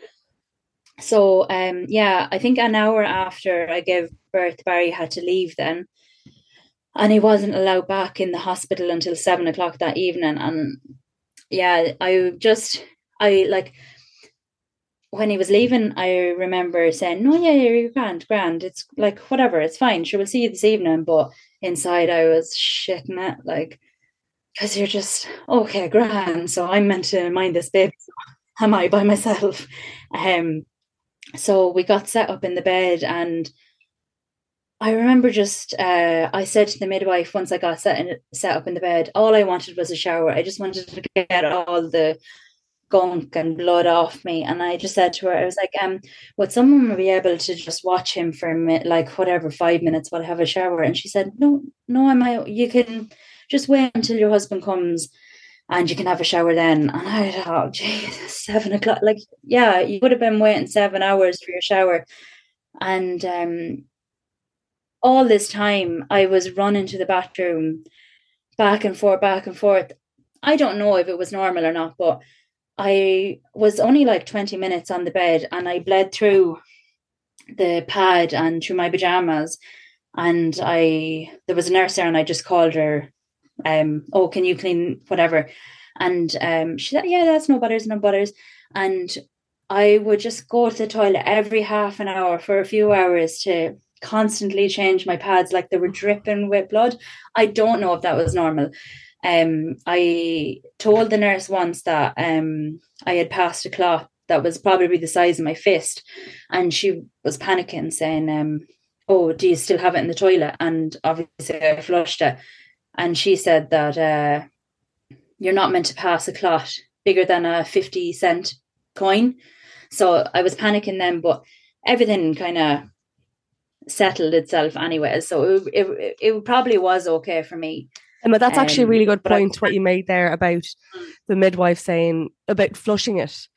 So um yeah, I think an hour after I gave birth, Barry had to leave then. And he wasn't allowed back in the hospital until seven o'clock that evening. And yeah, I just I like when he was leaving, I remember saying, "No, yeah, you're grand, grand. It's like whatever, it's fine. Sure, we'll see you this evening." But inside I was shitting it, like, because you're just, okay, grand. So I'm meant to mind this baby. *laughs* Am I by myself? *laughs* Um, so we got set up in the bed and I remember just uh, I said to the midwife once I got set in, set up in the bed, all I wanted was a shower. I just wanted to get all the gunk and blood off me. And I just said to her, I was like, um, would someone be able to just watch him for a minute, like whatever, five minutes while I have a shower? And she said, No, no, I might you can just wait until your husband comes and you can have a shower then. And I thought, oh, Jesus, seven o'clock. Like, yeah, you would have been waiting seven hours for your shower. And um all this time I was running to the bathroom back and forth, back and forth. I don't know if it was normal or not, but I was only like 20 minutes on the bed and I bled through the pad and through my pajamas. And I, there was a nurse there and I just called her, um, oh, can you clean whatever? And um, she said, yeah, that's no butters, no butters. And I would just go to the toilet every half an hour for a few hours to constantly change my pads like they were dripping with blood. I don't know if that was normal. Um, I told the nurse once that um, I had passed a clot that was probably the size of my fist, and she was panicking, saying, um, "Oh, do you still have it in the toilet?" And obviously, I flushed it, and she said that uh, you're not meant to pass a clot bigger than a fifty cent coin. So I was panicking then, but everything kind of settled itself anyway. So it, it, it probably was okay for me. Emma, that's um, actually a really Um, good point what you made there about Mm. the midwife saying about flushing it.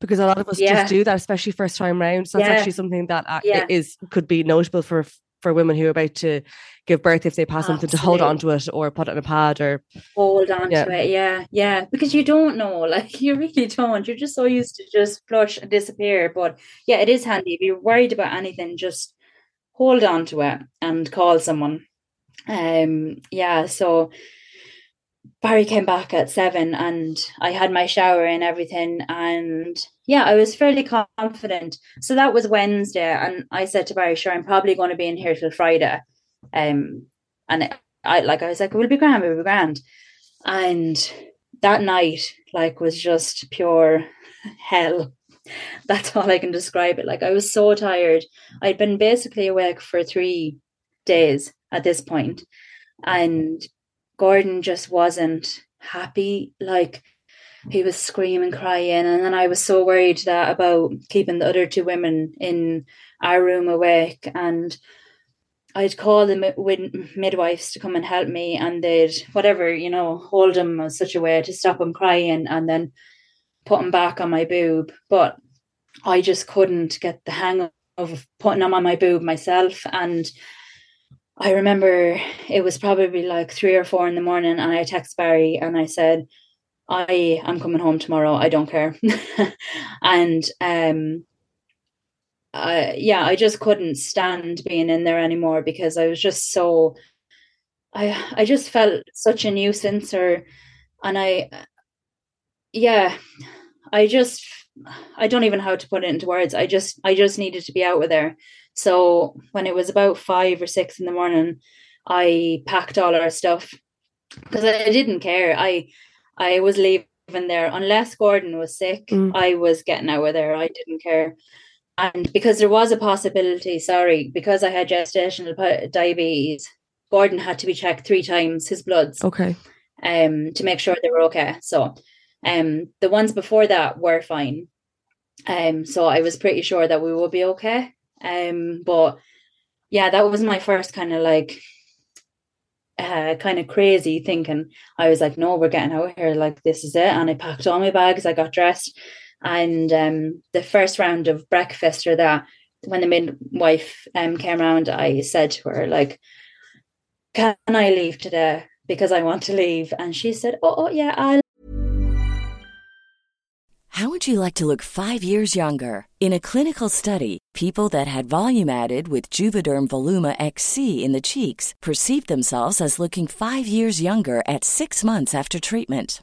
Because a lot of us Yeah. just do that, especially first time round. So that's Yeah. actually something that uh, Yeah. is could be notable for for women who are about to give birth if they pass something to hold on to it or put it in a pad or hold on Yeah. to it. Yeah, yeah. Because you don't know, *laughs* like you really don't. You're just so used to just flush and disappear. But yeah, it is handy if you're worried about anything. Just hold on to it and call someone. Um, yeah. So Barry came back at seven, and I had my shower and everything, and yeah, I was fairly confident. So that was Wednesday, and I said to Barry, "Sure, I'm probably going to be in here till Friday." Um, and I like I was like, "We'll be grand, we'll be grand." And that night, like, was just pure hell. *laughs* That's all I can describe it. Like, I was so tired. I'd been basically awake for three days at this point, and Gordon just wasn't happy. Like, he was screaming, crying, and then I was so worried that about keeping the other two women in our room awake and I'd call the mi- wid- midwives to come and help me, and they'd whatever you know hold him in such a way to stop him crying, and then put him back on my boob. But I just couldn't get the hang of putting him on my boob myself, and I remember it was probably like three or four in the morning, and I text Barry and I said, "I am coming home tomorrow. I don't care," *laughs* and um uh, yeah, I just couldn't stand being in there anymore because I was just so I I just felt such a nuisance or and I yeah, I just I don't even know how to put it into words. I just I just needed to be out of there. So when it was about five or six in the morning, I packed all our stuff because I didn't care. I I was leaving there unless Gordon was sick. Mm. I was getting out of there. I didn't care and because there was a possibility sorry because i had gestational diabetes gordon had to be checked three times his bloods okay. um to make sure they were okay. So um the ones before that were fine. Um so i was pretty sure that we would be okay. Um but yeah that was my first kind of like uh kind of crazy thinking. I was like no we're getting out here like this is it. And i packed all my bags i got dressed and um, the first round of breakfast or that, when the midwife um, came around, I said to her, like, can I leave today? Because I want to leave. And she said, oh, oh yeah, I'll How would you like to look five years younger? In a clinical study, people that had volume added with Juvederm Voluma XC in the cheeks perceived themselves as looking five years younger at six months after treatment.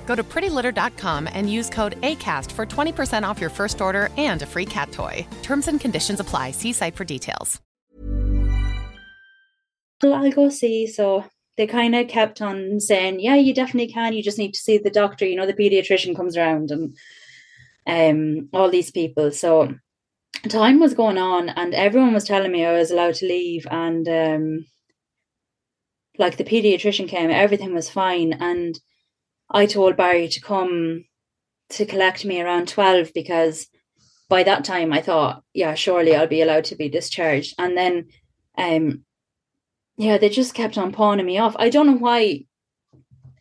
Go to prettylitter.com and use code ACAST for 20% off your first order and a free cat toy. Terms and conditions apply. See site for details. I'll go see. So they kind of kept on saying, Yeah, you definitely can. You just need to see the doctor. You know, the pediatrician comes around and um all these people. So time was going on and everyone was telling me I was allowed to leave and um like the pediatrician came, everything was fine and I told Barry to come to collect me around 12 because by that time I thought, yeah, surely I'll be allowed to be discharged. And then, um, yeah, they just kept on pawning me off. I don't know why,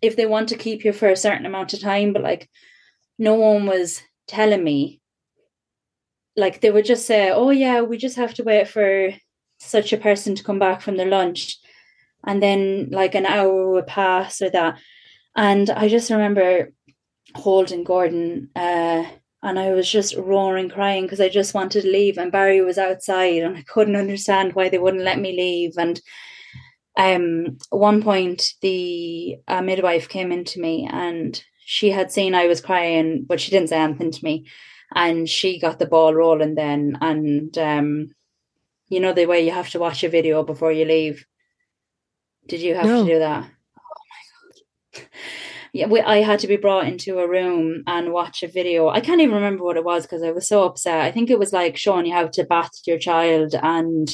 if they want to keep you for a certain amount of time, but like no one was telling me. Like they would just say, oh, yeah, we just have to wait for such a person to come back from their lunch. And then like an hour would pass or that and I just remember holding Gordon uh, and I was just roaring crying because I just wanted to leave and Barry was outside and I couldn't understand why they wouldn't let me leave and um one point the uh, midwife came into me and she had seen I was crying but she didn't say anything to me and she got the ball rolling then and um you know the way you have to watch a video before you leave did you have No. to do that yeah, we, I had to be brought into a room and watch a video. I can't even remember what it was because I was so upset. I think it was like showing you how to bath your child and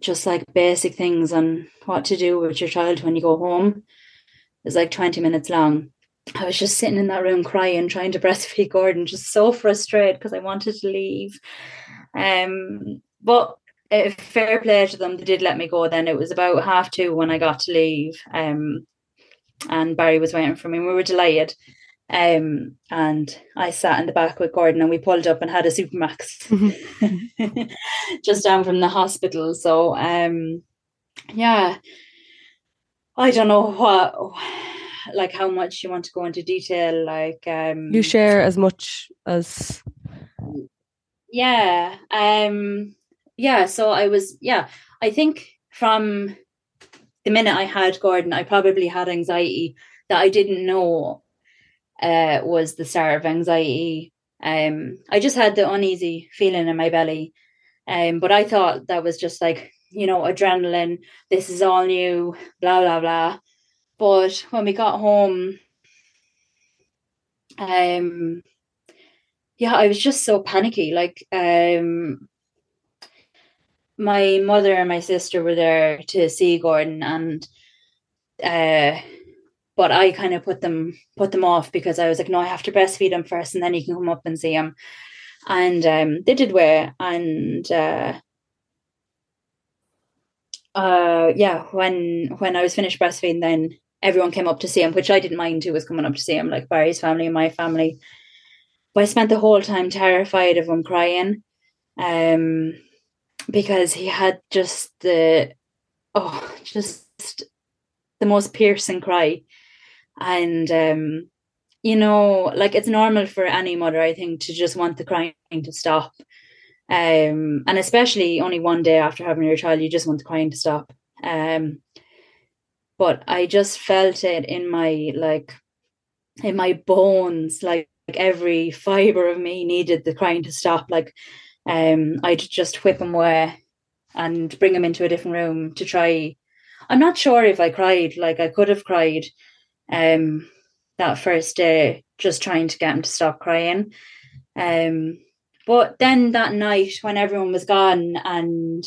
just like basic things on what to do with your child when you go home. It was like 20 minutes long. I was just sitting in that room crying, trying to *laughs* breastfeed Gordon, just so frustrated because I wanted to leave. Um, but uh, fair play to them, they did let me go. Then it was about half two when I got to leave. Um, and Barry was waiting for me. We were delighted. Um, and I sat in the back with Gordon and we pulled up and had a Supermac's *laughs* just down from the hospital. So um yeah. I don't know what like how much you want to go into detail. Like um You share as much as yeah um yeah so i was yeah i think from the minute i had gordon i probably had anxiety that i didn't know uh was the start of anxiety. Um i just had the uneasy feeling in my belly. Um but i thought that was just like you know adrenaline this is all new blah blah blah. But when we got home um yeah i was just so panicky like um my mother and my sister were there to see gordon and uh but i kind of put them put them off because i was like no i have to breastfeed him first and then he can come up and see him. And um they did wear and uh uh yeah when when i was finished breastfeeding then everyone came up to see him which i didn't mind who was coming up to see him like barry's family and my family. But I spent the whole time terrified of him crying, um, because he had just the oh, just the most piercing cry, and um, you know, like it's normal for any mother, I think, to just want the crying to stop, um, and especially only one day after having your child, you just want the crying to stop, um, but I just felt it in my like in my bones, like like every fiber of me needed the crying to stop. Like um I'd just whip him away and bring him into a different room to try. I'm not sure if I cried, like I could have cried um that first day, just trying to get him to stop crying. Um but then that night when everyone was gone and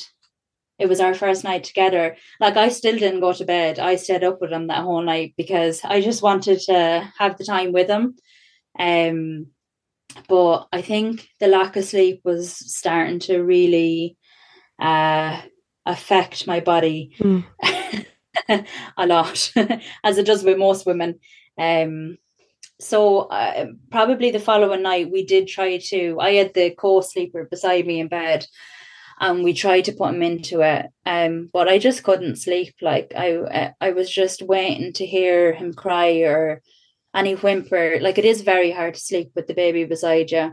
it was our first night together. Like I still didn't go to bed. I stayed up with him that whole night because I just wanted to have the time with him. Um, but I think the lack of sleep was starting to really uh, affect my body mm. *laughs* a lot, *laughs* as it does with most women. Um, so uh, probably the following night we did try to. I had the co-sleeper beside me in bed, and we tried to put him into it um but i just couldn't sleep like i i was just waiting to hear him cry or any whimper like it is very hard to sleep with the baby beside you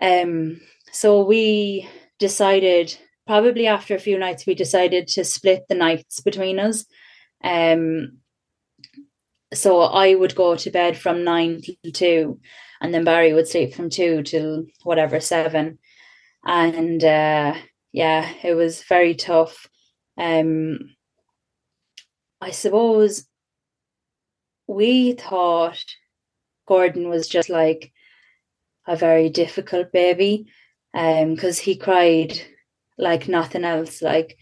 um so we decided probably after a few nights we decided to split the nights between us. Um so i would go to bed from 9 till 2 and then barry would sleep from 2 till whatever 7 and uh, yeah, it was very tough. Um, I suppose we thought Gordon was just like a very difficult baby, um, because he cried like nothing else. Like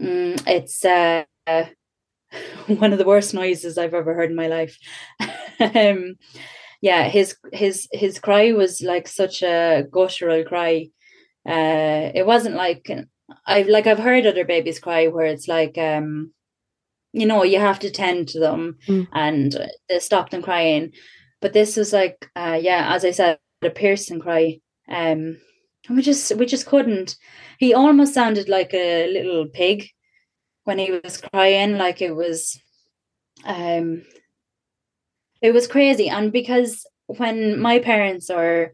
mm, it's uh, *laughs* one of the worst noises I've ever heard in my life. *laughs* um, yeah, his his his cry was like such a guttural cry. Uh, it wasn't like I've like I've heard other babies cry where it's like um, you know, you have to tend to them mm. and they stop them crying. But this was like, uh, yeah, as I said, a piercing cry. Um, and we just we just couldn't. He almost sounded like a little pig when he was crying, like it was um it was crazy. And because when my parents or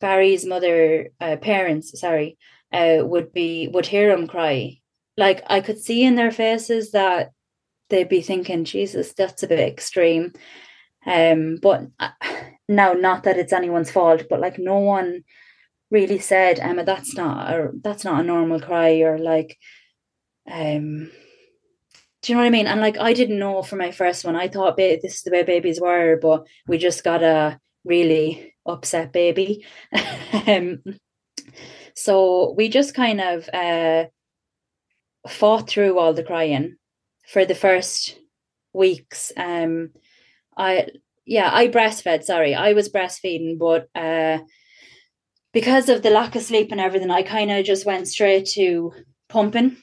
Barry's mother uh, parents, sorry, uh, would be would hear him cry, like I could see in their faces that they'd be thinking, Jesus, that's a bit extreme. Um, but uh, now, not that it's anyone's fault, but like no one really said, Emma, that's not a that's not a normal cry, or like, um, do you know what I mean? And like, I didn't know for my first one. I thought this is the way babies were, but we just got a really upset baby. *laughs* um, so we just kind of uh, fought through all the crying for the first weeks. Um, I yeah, I breastfed. Sorry, I was breastfeeding, but uh, because of the lack of sleep and everything, I kind of just went straight to pumping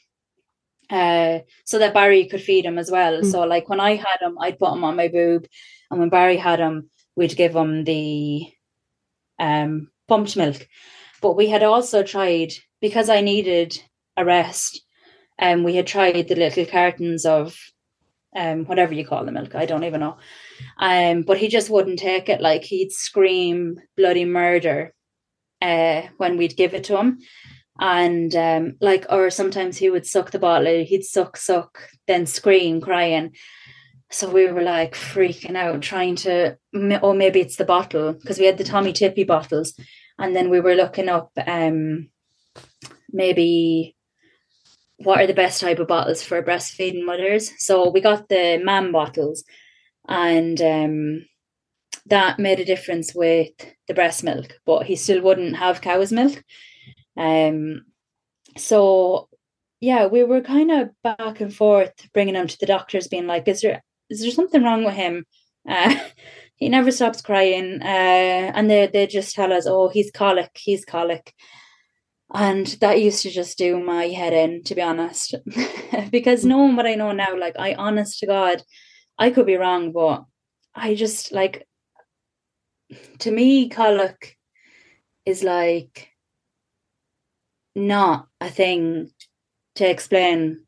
uh, so that Barry could feed him as well. Mm. So like when I had him, I'd put him on my boob, and when Barry had him, we'd give him the um, pumped milk. But we had also tried because I needed a rest, and um, we had tried the little cartons of um, whatever you call the milk. I don't even know. Um, but he just wouldn't take it. Like he'd scream bloody murder uh, when we'd give it to him and um like or sometimes he would suck the bottle he'd suck suck then scream crying so we were like freaking out trying to oh maybe it's the bottle because we had the Tommee Tippee bottles and then we were looking up um maybe what are the best type of bottles for breastfeeding mothers. So we got the MAM bottles and um that made a difference with the breast milk but he still wouldn't have cow's milk. Um, so yeah, we were kind of back and forth bringing him to the doctors, being like, "Is there is there something wrong with him?" *laughs* Uh, he never stops crying, uh, and they they just tell us, "Oh, he's colic, he's colic," and that used to just do my head in, to be honest, *laughs* because knowing what I know now, like I, honest to God, I could be wrong, but I just like to me, colic is like not a thing to explain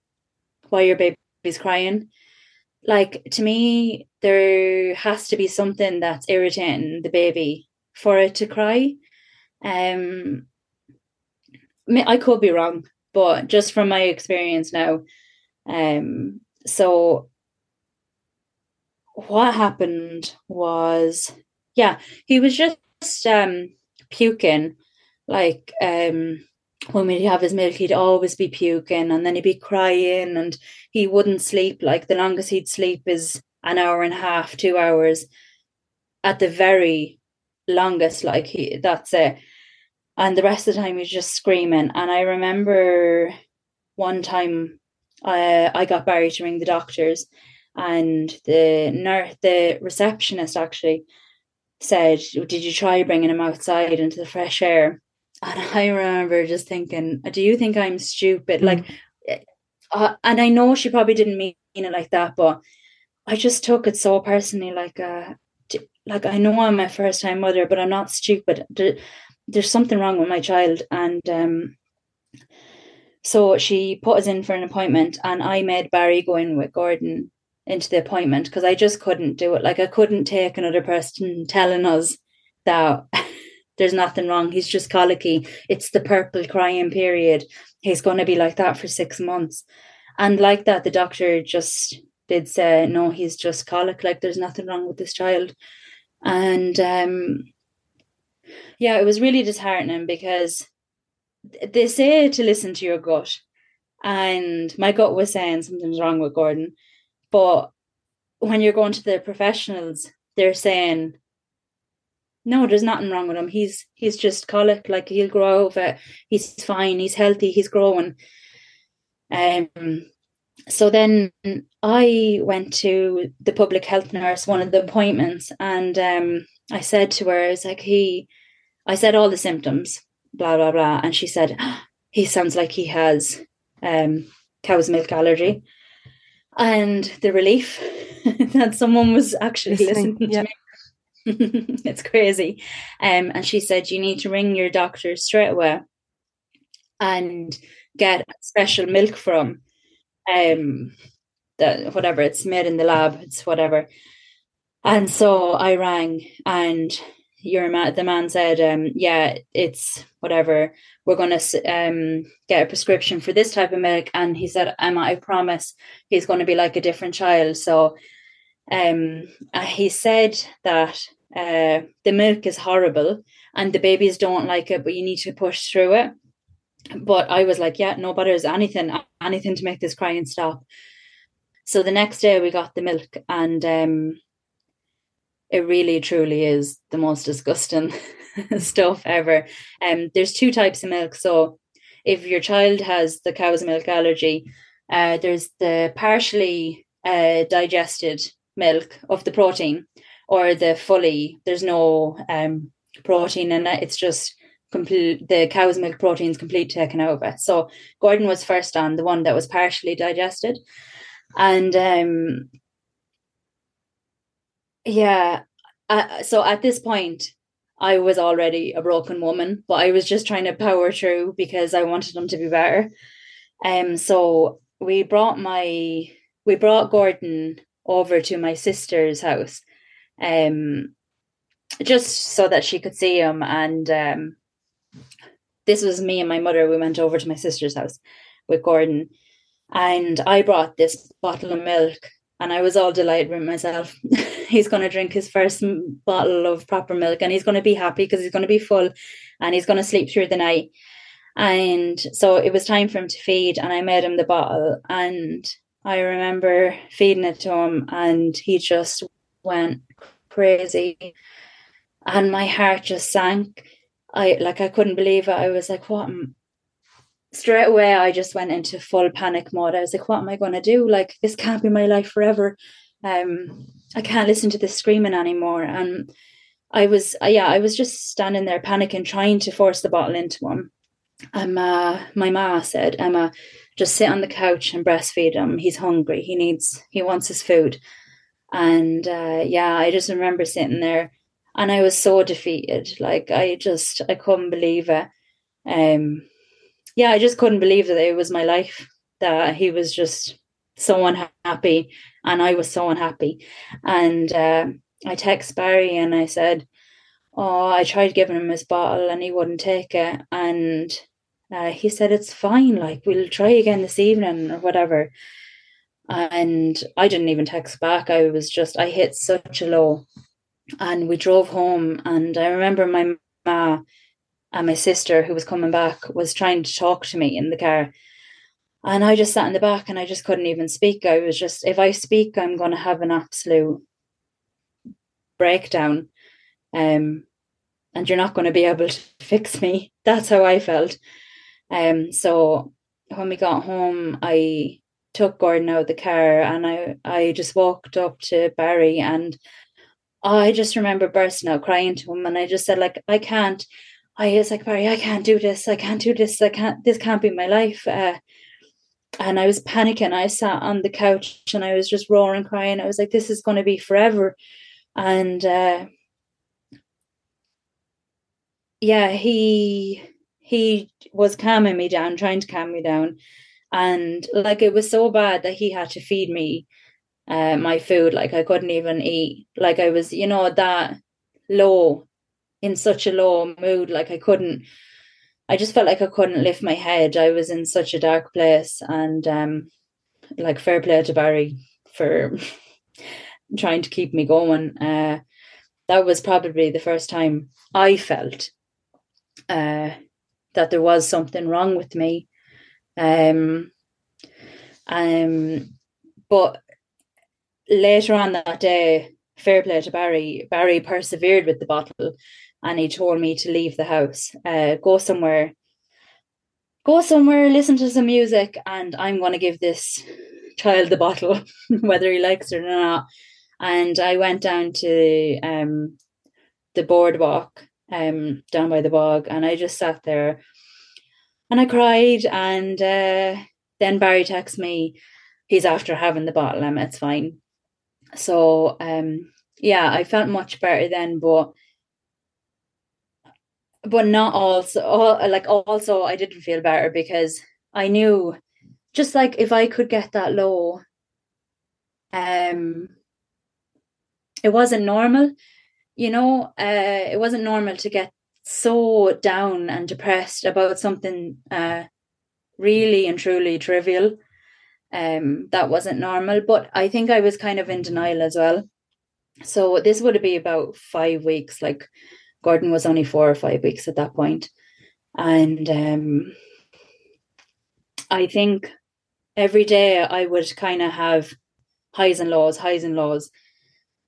why your baby's crying. Like to me, there has to be something that's irritating the baby for it to cry. Um, I could be wrong, but just from my experience now, um, so what happened was, yeah, he was just um puking, like um when we'd have his milk, he'd always be puking and then he'd be crying and he wouldn't sleep. Like the longest he'd sleep is an hour and a half, two hours at the very longest. Like he, that's it. And the rest of the time he was just screaming. And I remember one time uh, I got Barry to ring the doctors, and the nurse, the receptionist actually said, "Did you try bringing him outside into the fresh air?" And I remember just thinking, "Do you think I'm stupid?" Mm. Like, uh, and I know she probably didn't mean it like that, but I just took it so personally. Like, uh, like I know I'm my first time mother, but I'm not stupid. There, there's something wrong with my child, and um, so she put us in for an appointment, and I made Barry go in with Gordon into the appointment because I just couldn't do it. Like I couldn't take another person telling us that *laughs* there's nothing wrong. He's just colicky. It's the purple crying period. He's going to be like that for six months. And like that, the doctor just did say, no, he's just colic. Like there's nothing wrong with this child. And um, yeah, it was really disheartening because they say to listen to your gut. And my gut was saying something's wrong with Gordon. But when you're going to the professionals, they're saying, no, there's nothing wrong with him. He's he's just colic, like he'll grow over. He's fine, he's healthy, he's growing. Um so then I went to the public health nurse, one of the appointments, and um I said to her, it's like he I said all the symptoms, blah blah blah, and she said, *gasps* he sounds like he has um cow's milk allergy and the relief *laughs* that someone was actually listening, listening to me. *laughs* it's crazy. Um, and she said, You need to ring your doctor straight away and get special milk from um the whatever it's made in the lab, it's whatever. And so I rang and your man, the man said, um, yeah, it's whatever. We're going to um, get a prescription for this type of milk. And he said, Emma, I promise he's going to be like a different child. So um, uh, he said that uh, the milk is horrible and the babies don't like it, but you need to push through it. But I was like, yeah, no butters, anything, anything to make this crying stop. So the next day we got the milk and um, it really truly is the most disgusting *laughs* stuff ever. Um, there's two types of milk. So if your child has the cow's milk allergy, uh, there's the partially uh, digested milk of the protein, or the fully there's no um, protein in it. It's just complete the cow's milk protein is complete taken over. So Gordon was first on the one that was partially digested, and um, yeah. Uh, so at this point, I was already a broken woman, but I was just trying to power through because I wanted them to be better. Um, so we brought my we brought Gordon over to my sister's house, um, just so that she could see him. And um, this was me and my mother. We went over to my sister's house with Gordon, and I brought this bottle of milk and I was all delighted with myself. *laughs* he's going to drink his first bottle of proper milk and he's going to be happy because he's going to be full and he's going to sleep through the night. And so it was time for him to feed, and I made him the bottle. And I remember feeding it to him, and he just went crazy. And my heart just sank. I like I couldn't believe it. I was like, what straight away I just went into full panic mode. I was like, what am I going to do? Like, this can't be my life forever. Um, I can't listen to this screaming anymore. And I was, uh, yeah, I was just standing there panicking, trying to force the bottle into him. And uh, my ma said, Emma, just sit on the couch and breastfeed him. He's hungry. He needs, he wants his food. And uh, yeah, I just remember sitting there and I was so defeated. Like, I just, I couldn't believe it. Um, yeah, I just couldn't believe that it was my life, that he was just so unhappy and I was so unhappy. And uh, I text Barry and I said, Oh, I tried giving him his bottle and he wouldn't take it. And uh, he said, It's fine, like we'll try again this evening or whatever. And I didn't even text back. I was just, I hit such a low. And we drove home. And I remember my ma and my sister who was coming back was trying to talk to me in the car and i just sat in the back and i just couldn't even speak. I was just if i speak i'm going to have an absolute breakdown. Um and you're not going to be able to *laughs* fix me. That's how I felt. Um, so when we got home, I took Gordon out of the car and I, I just walked up to Barry and I just remember bursting out crying to him and I just said like I can't. I was like Barry I can't do this. I can't do this. I can't this can't be my life. Uh, and I was panicking. I sat on the couch and I was just roaring crying. I was like this is going to be forever. And uh, yeah he he was calming me down trying to calm me down. And like it was so bad that he had to feed me uh, my food. Like i couldn't even eat. Like i was you know that low in such a low mood. Like i couldn't i just felt like i couldn't lift my head. I was in such a dark place and um like fair play to barry for *laughs* trying to keep me going. Uh that was probably the first time i felt uh that there was something wrong with me. Um, um, but later on that day, fair play to Barry, Barry persevered with the bottle and he told me to leave the house, uh, go somewhere, go somewhere, listen to some music, and I'm going to give this child the bottle, *laughs* whether he likes it or not. And I went down to um, the boardwalk um, down by the bog and I just sat there and I cried. And uh, then Barry texts me, he's after having the bottle, and it's fine. So, um, yeah, I felt much better then, but but not also all, like also I didn't feel better because I knew just like if I could get that low, um, it wasn't normal, you know, uh, it wasn't normal to get so down and depressed about something uh, really and truly trivial. Um, that wasn't normal, but I think I was kind of in denial as well. So this would be about five weeks. Like Gordon was only four or five weeks at that point. and um, I think every day I would kind of have highs and lows, highs and lows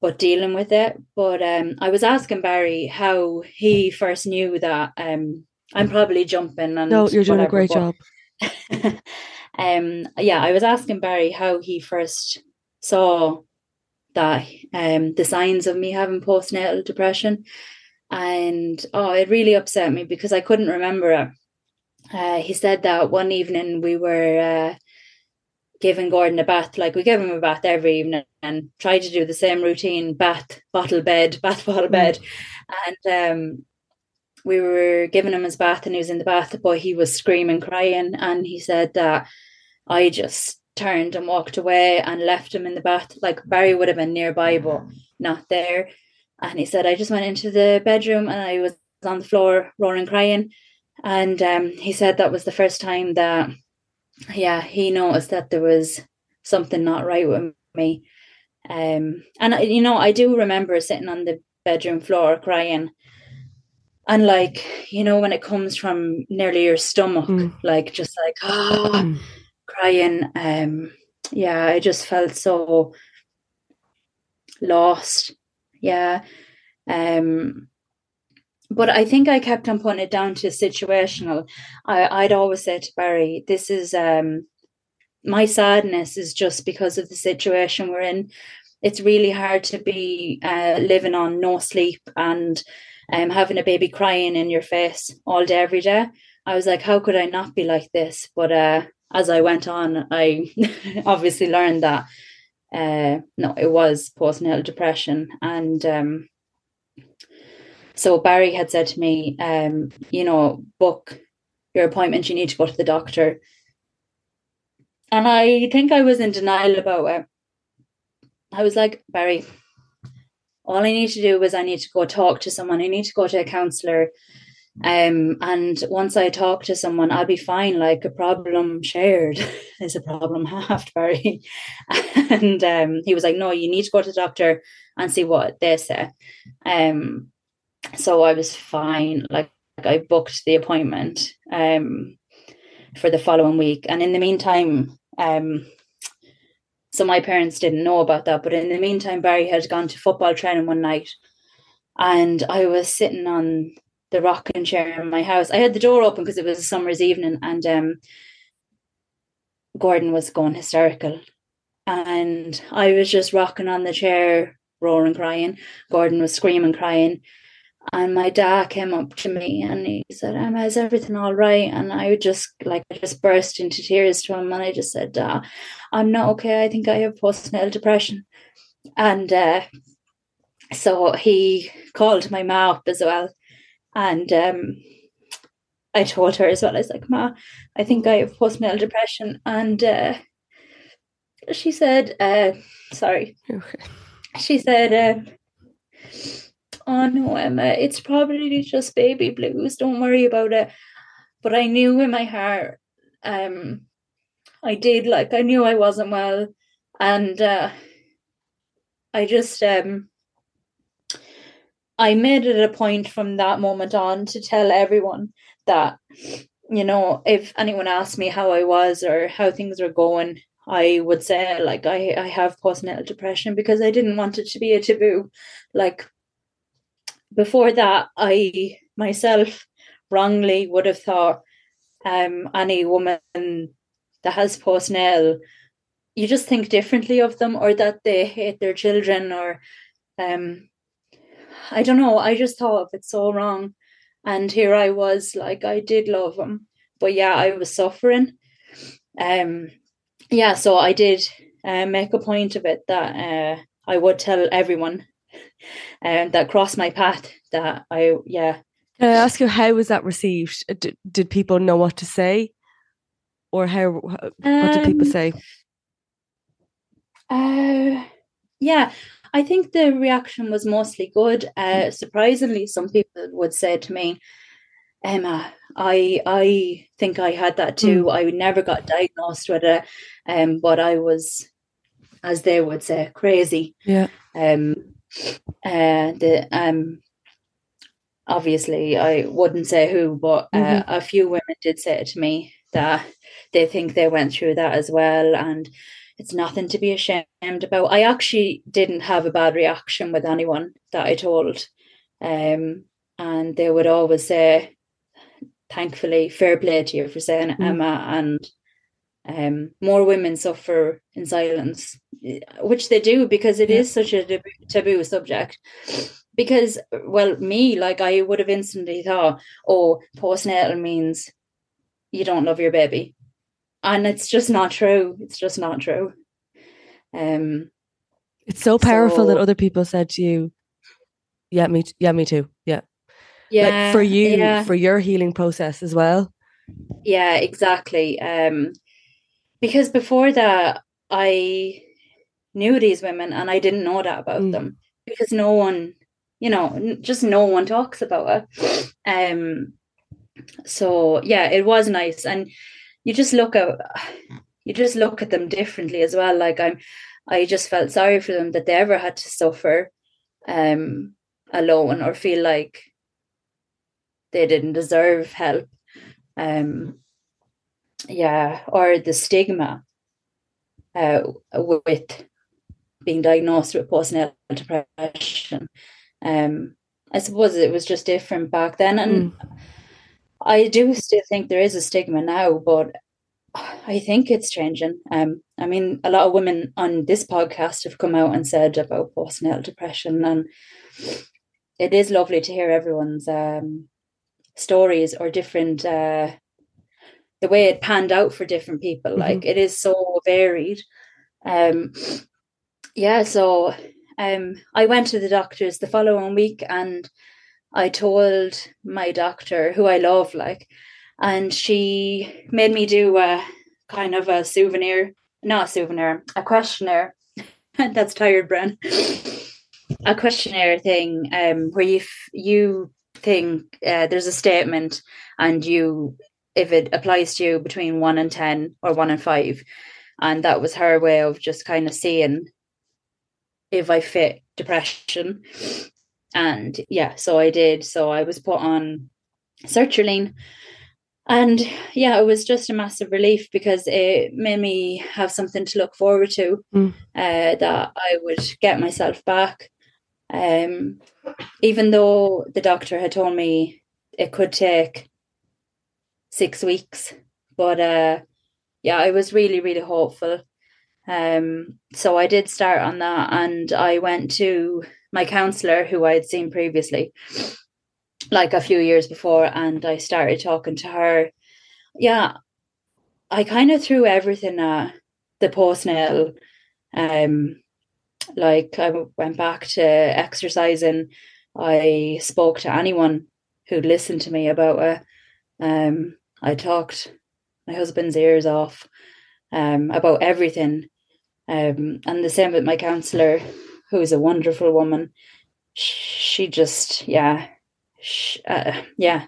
but dealing with it. But um, I was asking Barry how he first knew that. Um, I'm probably jumping and no, you're doing whatever, a great job. *laughs* um, yeah, I was asking Barry how he first saw that um the signs of me having postnatal depression, and oh, it really upset me because I couldn't remember it. Uh, he said that one evening we were uh, giving Gordon a bath. Like we give him a bath every evening and try to do the same routine: bath, bottle, bed, *laughs* bath, bottle, mm. bed. And um, we were giving him his bath, and he was in the bath, but he was screaming, crying, and he said that I just turned and walked away and left him in the bath. Like Barry would have been nearby, but not there. And he said I just went into the bedroom and I was on the floor, roaring, crying. And um, he said that was the first time that yeah, he noticed that there was something not right with me. Um, and you know, I do remember sitting on the bedroom floor crying. And like, you know, when it comes from nearly your stomach, mm. like just like ah, crying. Um, yeah, I just felt so lost. Yeah. Um, but I think I kept on putting it down to situational. I, I'd always say to Barry, this is um my sadness is just because of the situation we're in. It's really hard to be uh, living on no sleep and um, having a baby crying in your face all day, every day. I was like, how could I not be like this? But uh, as I went on, I *laughs* obviously learned that uh, no, it was postnatal depression, and um, so Barry had said to me, um, you know, book your appointment, you need to go to the doctor. And I think I was in denial about it. I was like, Barry, all I need to do is I need to go talk to someone. I need to go to a counselor. Um, and once I talk to someone, I'll be fine. Like a problem shared *laughs* is a problem *laughs* halved, Barry. *laughs* and um, he was like, No, you need to go to the doctor and see what they say. Um, so I was fine. Like, I booked the appointment um, for the following week, and in the meantime, um, so my parents didn't know about that. But in the meantime, Barry had gone to football training one night, and I was sitting on the rocking chair in my house. I had the door open because it was a summer's evening, and um, Gordon was going hysterical, and I was just rocking on the chair, roaring, crying. Gordon was screaming, crying. And my dad came up to me and he said, Emma, is everything all right? And I just like I just burst into tears to him and I just said, Dad, I'm not okay. I think I have postnatal depression. And uh, so he called my ma up as well. And um, I told her as well, I was like, Ma, I think I have postnatal depression. And uh, she said, uh, sorry. She said, uh, Oh no, Emma, it's probably just baby blues. Don't worry about it. But I knew in my heart, um, I did like I knew I wasn't well, and uh, I just um, I made it a point from that moment on to tell everyone that you know if anyone asked me how I was or how things were going, I would say like I I have postnatal depression because I didn't want it to be a taboo. Like before that, I myself wrongly would have thought um, any woman that has postnatal, you just think differently of them, or that they hate their children, or um, I don't know. I just thought of it so wrong, and here I was, like I did love him, but yeah, I was suffering. Um, yeah, so I did uh, make a point of it that uh, I would tell everyone *laughs* um, that crossed my path that I, yeah. Can I ask you, how was that received? Uh, did, did people know what to say? Or how, what um, did people um, say? Uh, yeah, I think the reaction was mostly good. Uh, surprisingly, some people would say to me, Emma, I I think I had that too. Mm. I never got diagnosed with it, um, but I was, as they would say, crazy. Yeah. Um, uh, the um, obviously I wouldn't say who, but uh, mm-hmm. a few women did say it to me that they think they went through that as well, and it's nothing to be ashamed about. I actually didn't have a bad reaction with anyone that I told, um, and they would always say, "Thankfully, fair play to you for saying mm-hmm. Emma," and um, more women suffer in silence, which they do because it yeah. is such a taboo subject. Because, well, me, like I would have instantly thought, oh, postnatal means you don't love your baby. And it's just not true. It's just not true. Um, it's so powerful so, that other people said to you, yeah, me, yeah, me too. Yeah. Yeah. Like for you, yeah. for your healing process as well. Yeah, exactly. Um, because before that i knew these women and i didn't know that about mm. them because no one you know just no one talks about it um so yeah it was nice and you just look at you just look at them differently as well like i'm i just felt sorry for them that they ever had to suffer um alone or feel like they didn't deserve help um yeah, or the stigma uh, with being diagnosed with postnatal depression. Um, I suppose it was just different back then, and mm. I do still think there is a stigma now, but I think it's changing. Um, I mean, a lot of women on this podcast have come out and said about postnatal depression, and it is lovely to hear everyone's um, stories or different uh, the way it panned out for different people. Mm-hmm. Like it is so varied. Um, yeah, so um, I went to the doctors the following week and I told my doctor, who I love, like, and she made me do a kind of a souvenir, not a souvenir, a questionnaire. *laughs* That's tired, Bren. *laughs* a questionnaire thing um, where you f- you think uh, there's a statement and you if it applies to you between one and 10 or one and five. And that was her way of just kind of seeing if I fit depression. And yeah, so I did. So I was put on sertraline. And yeah, it was just a massive relief because it made me have something to look forward to, mm. uh, that I would get myself back. Um, even though the doctor had told me it could take six weeks, but uh, yeah, I was really, really hopeful. Um, so I did start on that, and I went to my counselor who I had seen previously, like a few years before, and I started talking to her. Yeah, I kind of threw everything at the postnatal. Um, like I went back to exercising. I spoke to anyone who'd listened to me about it. Um, I talked my husband's ears off um, about everything. Um, and the same with my counselor, who's a wonderful woman. She just, yeah, she, uh, yeah,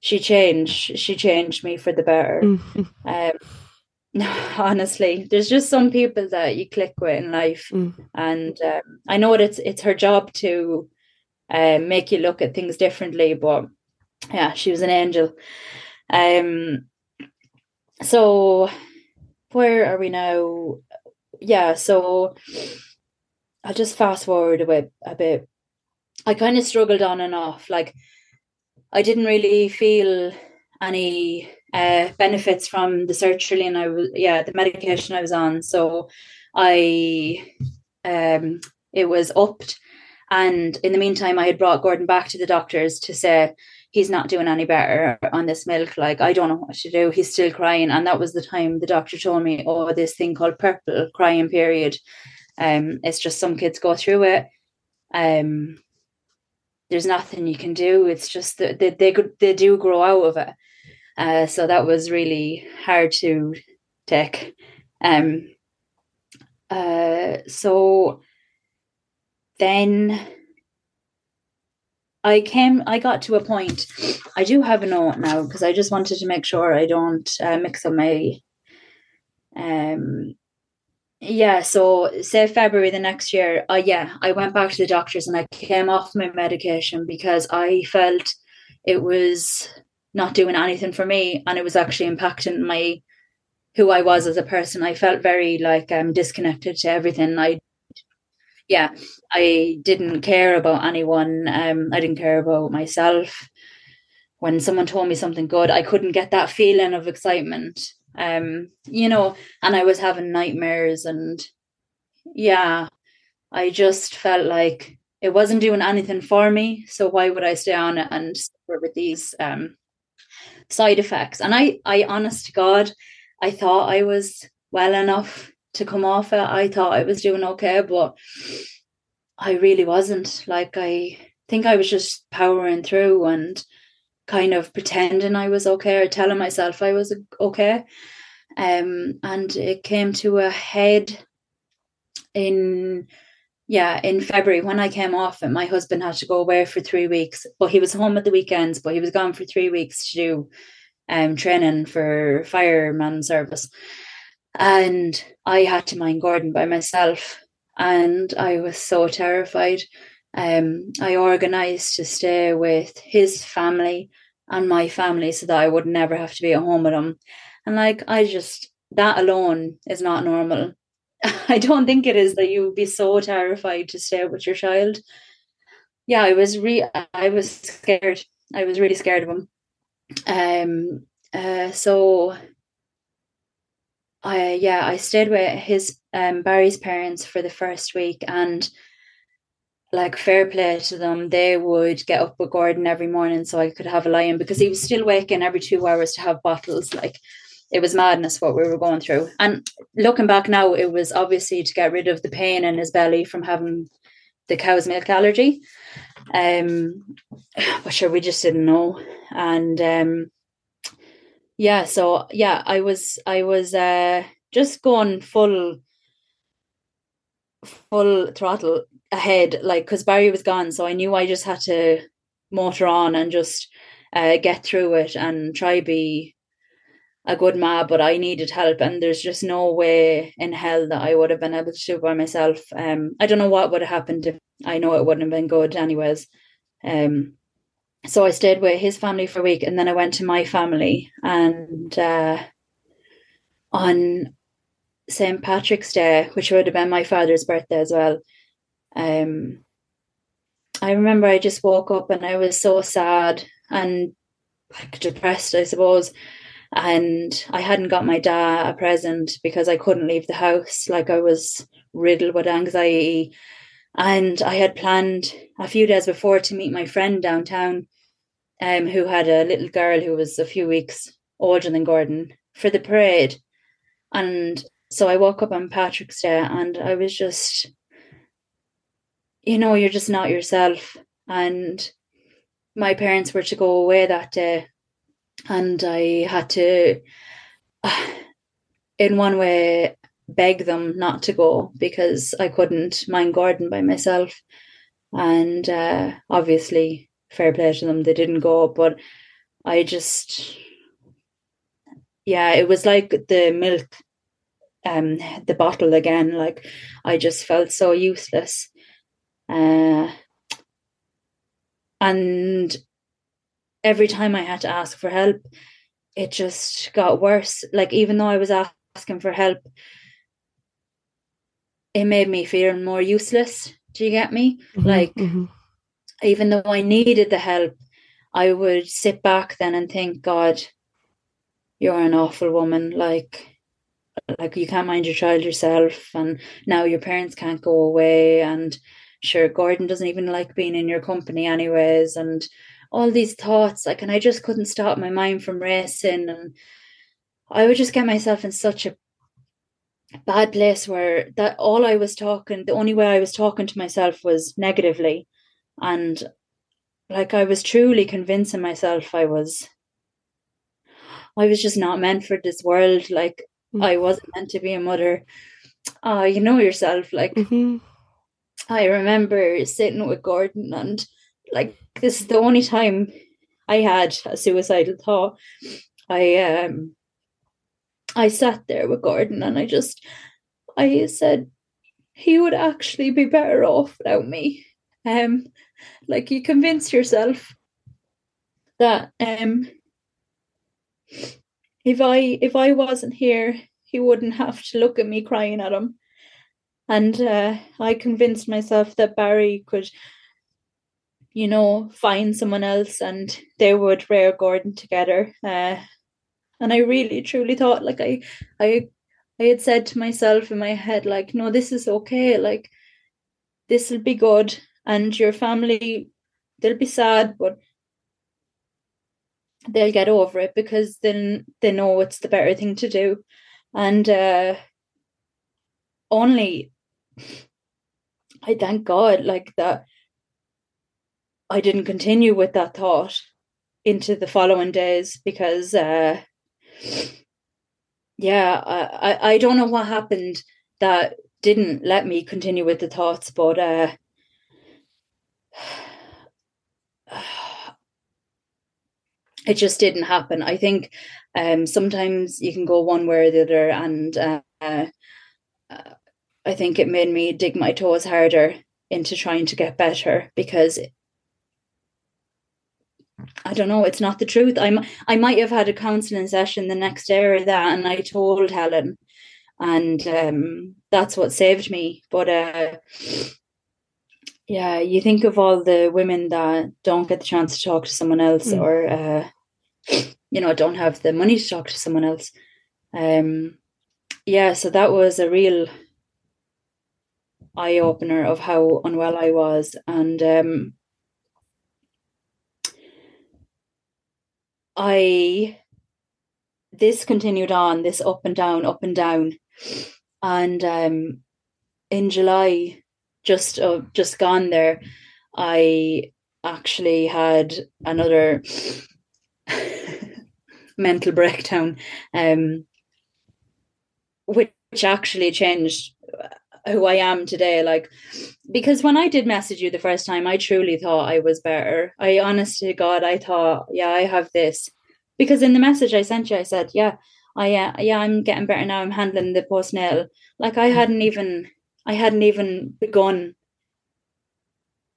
she changed. She changed me for the better. Mm-hmm. Um, *laughs* honestly, there's just some people that you click with in life, mm. and um, I know that it's it's her job to uh, make you look at things differently. But yeah, she was an angel. Um, so where are we now? Yeah, so I'll just fast forward a bit. A bit. I kind of struggled on and off. Like I didn't really feel any uh, benefits from the sertraline. I was yeah the medication I was on. So I um it was upped, and in the meantime I had brought Gordon back to the doctors to say he's not doing any better on this milk. Like, I don't know what to do. He's still crying. And that was the time the doctor told me, oh, this thing called purple crying period. Um, it's just some kids go through it. Um, there's nothing you can do. It's just that they, they, they do grow out of it. Uh, so that was really hard to take. Um, uh, so then I came, I got to a point. I do have a note now because I just wanted to make sure I don't uh, mix up my. Um, yeah, so say February the next year, uh, yeah, I went back to the doctors and I came off my medication because I felt it was not doing anything for me and it was actually impacting my who I was as a person. I felt very like um disconnected to everything. I yeah, I didn't care about anyone. Um, I didn't care about myself. When someone told me something good, I couldn't get that feeling of excitement. Um, you know, and I was having nightmares and yeah, I just felt like it wasn't doing anything for me. So why would I stay on it and suffer with these um side effects? And I I honest to God, I thought I was well enough to come off it. I thought I was doing okay, but I really wasn't. Like I think I was just powering through and kind of pretending I was okay or telling myself I was okay. Um, and it came to a head in yeah in February when I came off it. My husband had to go away for three weeks, but he was home at the weekends. But he was gone for three weeks to do um training for fireman service. And I had to mind Gordon by myself. And I was so terrified. Um, I organized to stay with his family and my family so that I would never have to be at home with him. And like, I just, that alone is not normal. *laughs* I don't think it is that you would be so terrified to stay with your child. Yeah, I was re I was scared. I was really scared of him. Um uh so I yeah, I stayed with his um, Barry's parents for the first week, and like fair play to them, they would get up with Gordon every morning so I could have a lie in because he was still waking every two hours to have bottles. Like it was madness what we were going through. And looking back now, it was obviously to get rid of the pain in his belly from having the cow's milk allergy. Um, *sighs* but sure, we just didn't know. And um, yeah so yeah i was i was uh just going full full throttle ahead like because barry was gone so i knew i just had to motor on and just uh, get through it and try be a good ma but i needed help and there's just no way in hell that i would have been able to do it by myself. Um i don't know what would have happened if i know it wouldn't have been good anyways. Um so I stayed with his family for a week and then I went to my family and uh, on St. Patrick's Day, which would have been my father's birthday as well, um, I remember I just woke up and I was so sad and like depressed, I suppose. And I hadn't got my dad a present because I couldn't leave the house. Like I was riddled with anxiety. And I had planned a few days before to meet my friend downtown, um, who had a little girl who was a few weeks older than Gordon for the parade. And so I woke up on Patrick's Day and I was just, you know, you're just not yourself. And my parents were to go away that day and I had to, *sighs* in one way, beg them not to go because I couldn't mind Gordon by myself. And uh, obviously, fair play to them, they didn't go. But I just, yeah, it was like the milk, um, the bottle again. Like I just felt so useless. Uh, and every time I had to ask for help, it just got worse. Like even though I was asking for help, it made me feel more useless. Do you get me? Mm-hmm, like mm-hmm. Even though I needed the help, I would sit back then and think, God, you're an awful woman. Like like you can't mind your child yourself and now your parents can't go away and sure Gordon doesn't even like being in your company anyways and all these thoughts like and I just couldn't stop my mind from racing and I would just get myself in such a bad place where that all I was talking the only way I was talking to myself was negatively and like I was truly convincing myself I was I was just not meant for this world like mm-hmm. I wasn't meant to be a mother uh you know yourself like mm-hmm. I remember sitting with Gordon and like this is the only time I had a suicidal thought. I um I sat there with Gordon and I just I said he would actually be better off without me. Um like you convince yourself that um if I if I wasn't here he wouldn't have to look at me crying at him. And uh, I convinced myself that Barry could you know, find someone else and they would rear Gordon together. Uh, and I really truly thought like I I I had said to myself in my head, like, no, this is okay, like this will be good and your family they'll be sad, but they'll get over it because then they know it's the better thing to do. And uh only I thank God like that I didn't continue with that thought into the following days because uh yeah I, I don't know what happened that didn't let me continue with the thoughts but uh *sighs* it just didn't happen i think um sometimes you can go one way or the other and uh, uh, i think it made me dig my toes harder into trying to get better because I don't know, it's not the truth. I'm I might have had a counselling session the next day or that and I told Helen and um, that's what saved me. But uh, yeah, you think of all the women that don't get the chance to talk to someone else mm. or uh, you know, don't have the money to talk to someone else. Um yeah, so that was a real eye opener of how unwell I was and um I this continued on this up and down, up and down, and um, in July, just uh, just gone there, I actually had another *laughs* mental breakdown, um, which actually changed who I am today. Like, because when I did message you the first time, I truly thought I was better. I honestly, God, I thought, yeah, I have this. Because in the message I sent you, I said, yeah, I, uh, yeah, I'm getting better now. I'm handling the postnatal. Like, I hadn't even, I hadn't even begun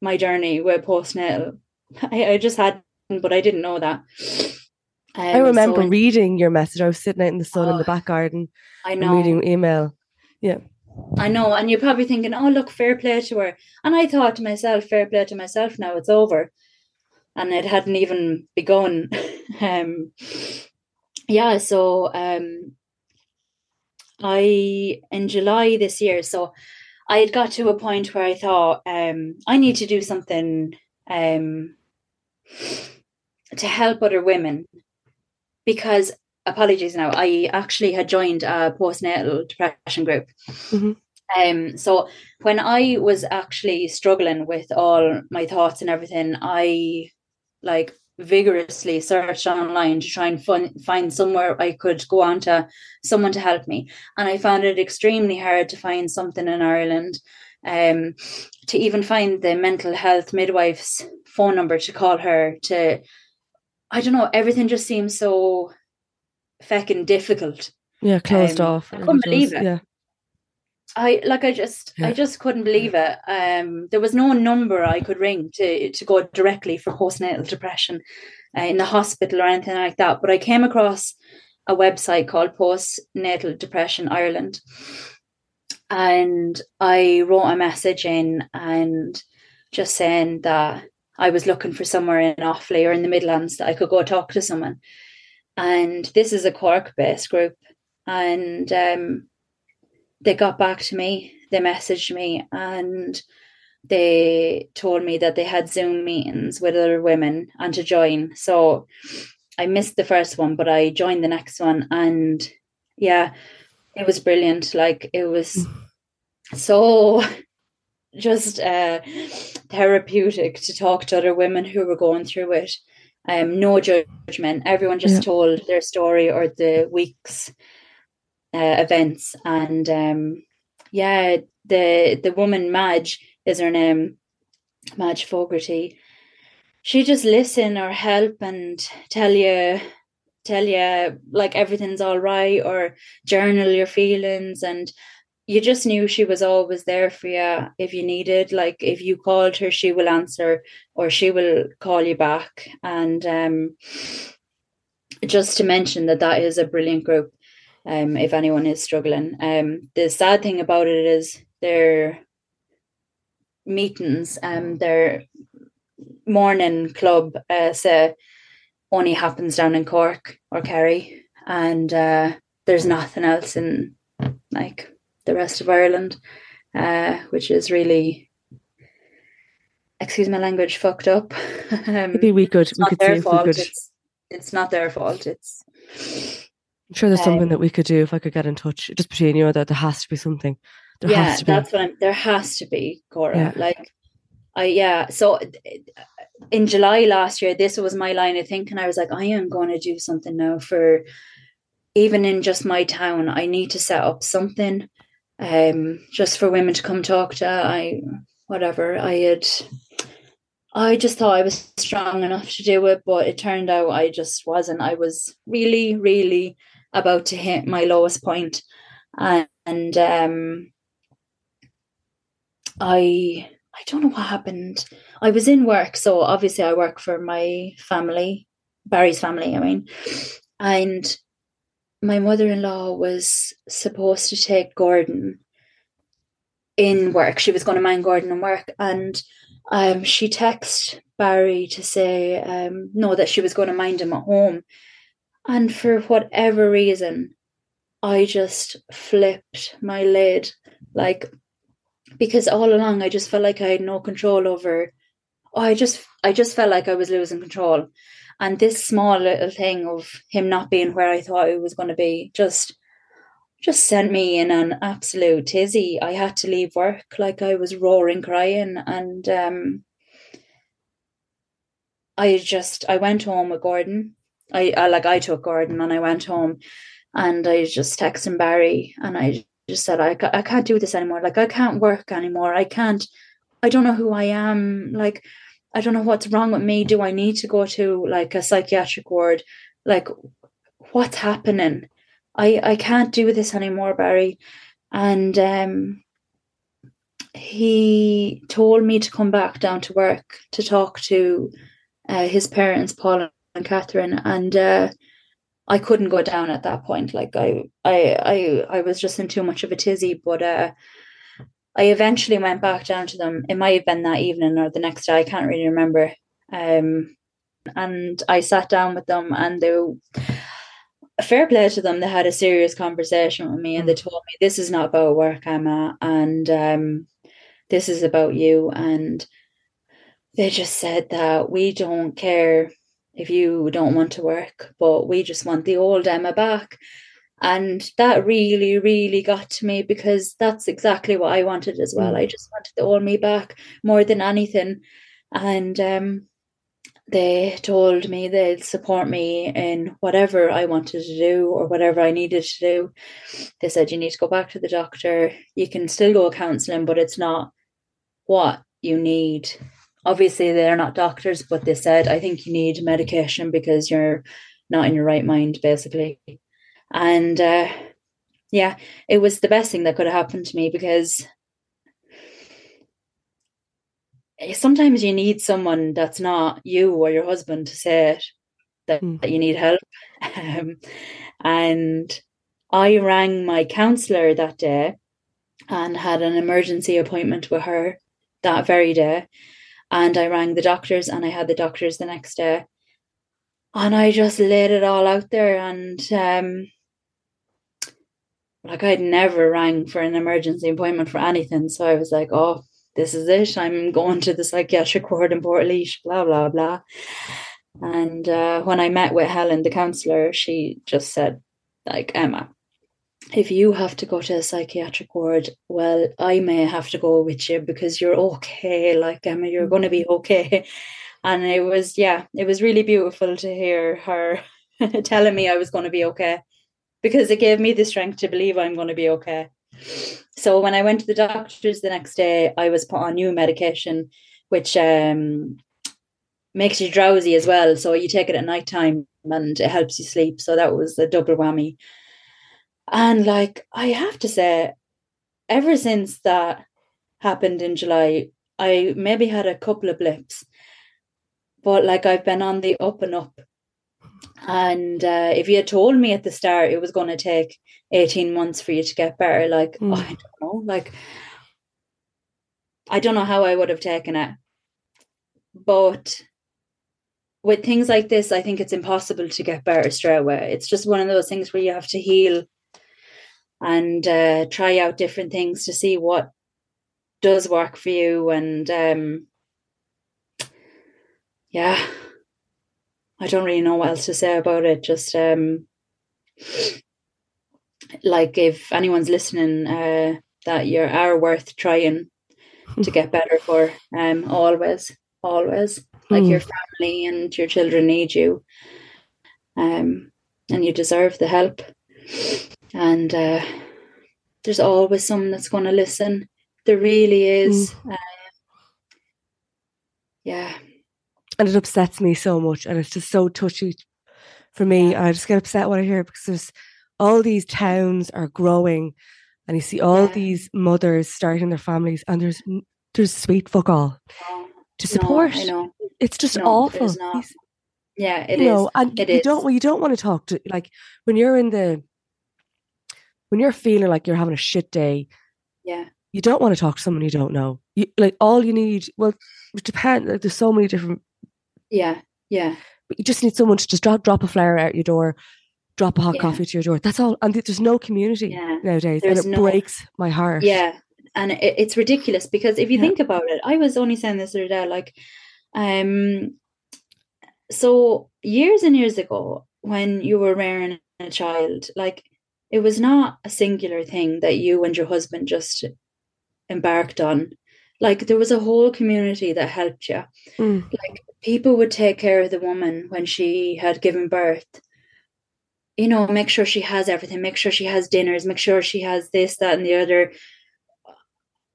my journey with postnatal. *laughs* I, I just hadn't, but I didn't know that. Um, I remember so reading your message. I was sitting out in the sun oh, in the oh, back garden. I know. reading email. Yeah I know, and you're probably thinking, "Oh, look, fair play to her." And I thought to myself, "Fair play to myself." Now it's over, and it hadn't even begun. *laughs* um, yeah, so um, I in July this year, so I had got to a point where I thought um, I need to do something um, to help other women because apologies now i actually had joined a postnatal depression group mm-hmm. um so when i was actually struggling with all my thoughts and everything i like vigorously searched online to try and fun, find somewhere i could go on to someone to help me and i found it extremely hard to find something in ireland um to even find the mental health midwife's phone number to call her to I don't know, everything just seems so fucking difficult. Yeah, closed um, off. I couldn't believe it. Yeah. I like I just yeah. I just couldn't believe it. Um there was no number I could ring to to go directly for postnatal depression uh, in the hospital or anything like that. But I came across a website called Postnatal Depression Ireland. And I wrote a message in and just saying that I was looking for somewhere in Offaly or in the Midlands that I could go talk to someone. And this is a Cork based group. And um, they got back to me, they messaged me, and they told me that they had Zoom meetings with other women and to join. So I missed the first one, but I joined the next one. And yeah, it was brilliant. Like it was so *laughs* just uh, therapeutic to talk to other women who were going through it. Um, no judgment. Everyone just yeah. told their story or the week's uh, events, and um, yeah, the the woman Madge is her name, Madge Fogarty. She just listen or help and tell you tell you like everything's all right or journal your feelings. And you just knew she was always there for you if you needed. Like if you called her she will answer or she will call you back. And um, just to mention that that is a brilliant group um, if anyone is struggling um, the sad thing about it is their meetings um, their morning club uh, say only happens down in cork or kerry and uh, there's nothing else in like the rest of Ireland, uh, which is really, excuse my language, fucked up. *laughs* um, Maybe we could. It's we could their fault. It's, it's not their fault. It's. I'm sure there's um, something that we could do if I could get in touch, just between you. And that there has to be something. There yeah, has to be. that's what I'm. There has to be, Cora. Yeah. Like, I yeah. So in July last year, this was my line of thinking. I was like, I am going to do something now for even in just my town. I need to set up something um, just for women to come talk to. I whatever I had. I just thought I was strong enough to do it, but it turned out I just wasn't. I was really, really about to hit my lowest point, and, um, I I don't know what happened. I was in work, so obviously I work for my family, Barry's family. I mean, and my mother-in-law was supposed to take Gordon in work. She was going to mind Gordon in work, and um, she texted Barry to say um, no that she was going to mind him at home. And for whatever reason, I just flipped my lid, like because all along I just felt like I had no control over. Oh, I just I just felt like I was losing control. And this small little thing of him not being where I thought he was going to be just just sent me in an absolute tizzy. I had to leave work like I was roaring crying and um I just I went home with Gordon. I, I like I took Gordon and I went home and I just texted Barry and I just said I, I can't do this anymore. Like I can't work anymore. I can't I don't know who I am. Like I don't know what's wrong with me. Do I need to go to like a psychiatric ward? Like, what's happening? I I can't do this anymore, Barry. And um, he told me to come back down to work to talk to uh, his parents, Paul and Catherine, and uh, I couldn't go down at that point. Like I, I, I, I was just in too much of a tizzy. But uh, I eventually went back down to them. It might have been that evening or the next day. I can't really remember. Um, and I sat down with them, and they, fair play to them. They had a serious conversation with me, and they mm. told me this is not about work, Emma, and um, this is about you. And they just said that we don't care if you don't want to work, but we just want the old Emma back. And that really, really got to me because that's exactly what I wanted as well. Mm. I just wanted the old me back more than anything. And um, they told me they'd support me in whatever I wanted to do or whatever I needed to do. They said, you need to go back to the doctor. You can still go counseling, but it's not what you need obviously they're not doctors, but they said, I think you need medication because you're not in your right mind, basically. And uh, yeah, it was the best thing that could have happened to me because sometimes you need someone that's not you or your husband to say it that, mm. that you need help. Um, and I rang my counselor that day and had an emergency appointment with her that very day. And I rang the doctors and I had the doctors the next day. And I just laid it all out there and um like I'd never rang for an emergency appointment for anything. So I was like, oh, this is it. I'm going to the psychiatric ward in Portlaoise, blah, blah, blah. And uh, when I met with Helen, the counsellor, she just said, like, Emma, if you have to go to a psychiatric ward, well, I may have to go with you because you're okay. Like, Emma, you're going to be *laughs* okay. And it was, yeah, it was really beautiful to hear her *laughs* telling me I was going to be okay because it gave me the strength to believe I'm going to be okay. So when I went to the doctors the next day, I was put on new medication, which um, makes you drowsy as well. So you take it at night time and it helps you sleep. So that was a double whammy. And like, I have to say, ever since that happened in July, I maybe had a couple of blips, but like I've been on the up and up. And uh, if you had told me at the start it was going to take 18 months for you to get better, like, mm. oh, I don't know, like, I don't know how I would have taken it. But with things like this, I think it's impossible to get better straight away. It's just one of those things where you have to heal and uh, try out different things to see what does work for you and um, yeah. I don't really know what else to say about it just um, like if anyone's listening uh, that you are worth trying *laughs* to get better for um always always. Like mm. your family and your children need you um and you deserve the help and uh, there's always someone that's going to listen. There really is. Mm. Uh, yeah. And it upsets me so much, and it's just so touchy for me. I just get upset when I hear it because there's all these towns are growing, and you see all yeah. these mothers starting their families, and there's there's sweet fuck all to support. No, it's just no, awful. Yeah, it you is. Know, and it you is. don't well, you don't want to talk to like when you're in the when you're feeling like you're having a shit day, yeah, you don't want to talk to someone you don't know. You like all you need. Well, it depends. Like, there's so many different. Yeah, yeah. But you just need someone to just drop drop a flower out your door, drop a hot yeah. coffee to your door. That's all. And there's no community yeah. nowadays, there's and it no, breaks my heart. Yeah, and it, it's ridiculous because if you yeah. think about it, I was only saying this the other day, like, um, so years and years ago when you were rearing a child, like it was not a singular thing that you and your husband just embarked on. Like there was a whole community that helped you. Mm. Like people would take care of the woman when she had given birth. You know, make sure she has everything, make sure she has dinners, make sure she has this, that, and the other.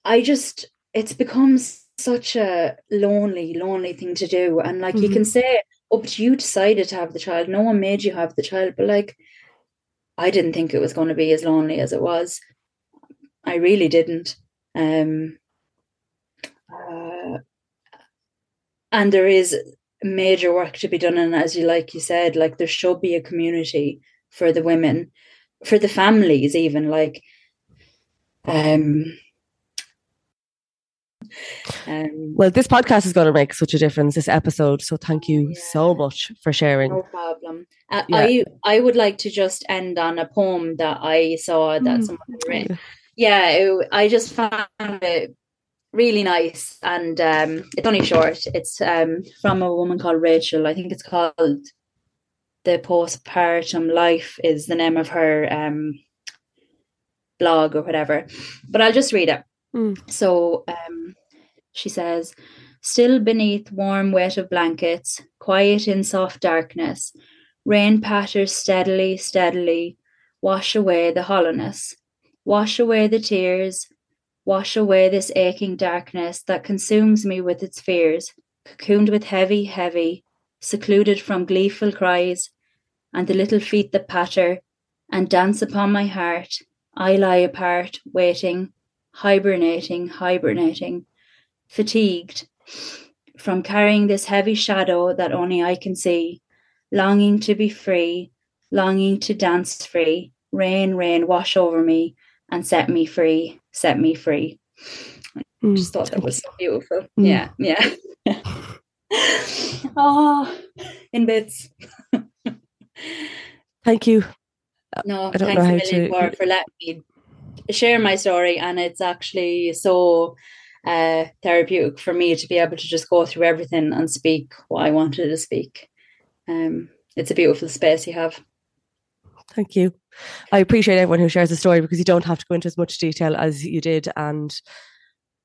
I just, it's become such a lonely, lonely thing to do. And like mm-hmm. you can mm-hmm. say, oh, but you decided to have the child. No one made you have the child. But like, I didn't think it was going to be as lonely as it was. I really didn't. Um, uh, and there is major work to be done and as you like you said like there should be a community for the women for the families even like um um, well, this podcast is going to make such a difference. This episode, so thank you yeah. so much for sharing. No problem. Uh, yeah. I I would like to just end on a poem that I saw that mm. someone had written. Yeah, it, I just found it really nice, and um, it's only short. It's um, from a woman called Rachel. I think it's called "The Postpartum Life" is the name of her um, blog or whatever. But I'll just read it. Mm. So um, she says, Still beneath warm wet of blankets, quiet in soft darkness, rain patters steadily, steadily, wash away the hollowness, wash away the tears, wash away this aching darkness that consumes me with its fears, cocooned with heavy, heavy, secluded from gleeful cries, and the little feet that patter and dance upon my heart. I lie apart, waiting, hibernating, hibernating, fatigued from carrying this heavy shadow that only I can see, longing to be free, longing to dance free. Rain, rain, wash over me and set me free, set me free. I just thought that was so beautiful. Mm. Yeah, yeah. oh, *laughs* in bits. Thank you. No, thanks a million to... for, for letting me share my story. And it's actually so uh, therapeutic for me to be able to just go through everything and speak what I wanted to speak. Um, it's a beautiful space you have. Thank you. I appreciate everyone who shares the story because you don't have to go into as much detail as you did. And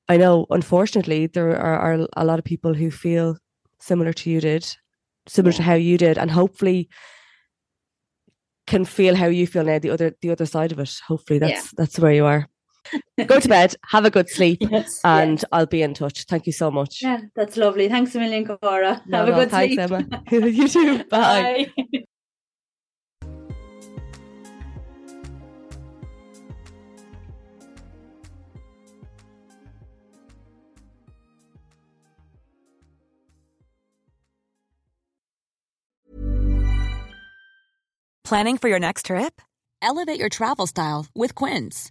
I know, unfortunately, there are, are a lot of people who feel similar to you did, similar yeah. to how you did, and hopefully can feel how you feel now. The other, the other side of it. Hopefully, that's yeah. that's where you are. Go to bed, have a good sleep, *laughs* yes, and I'll be in touch. Thank you so much. Yeah, that's lovely. Thanks a million, Cora. No, have a good thanks, sleep. Emma. *laughs* you too. *laughs* Bye. Bye. Planning for your next trip? Elevate your travel style with Quince.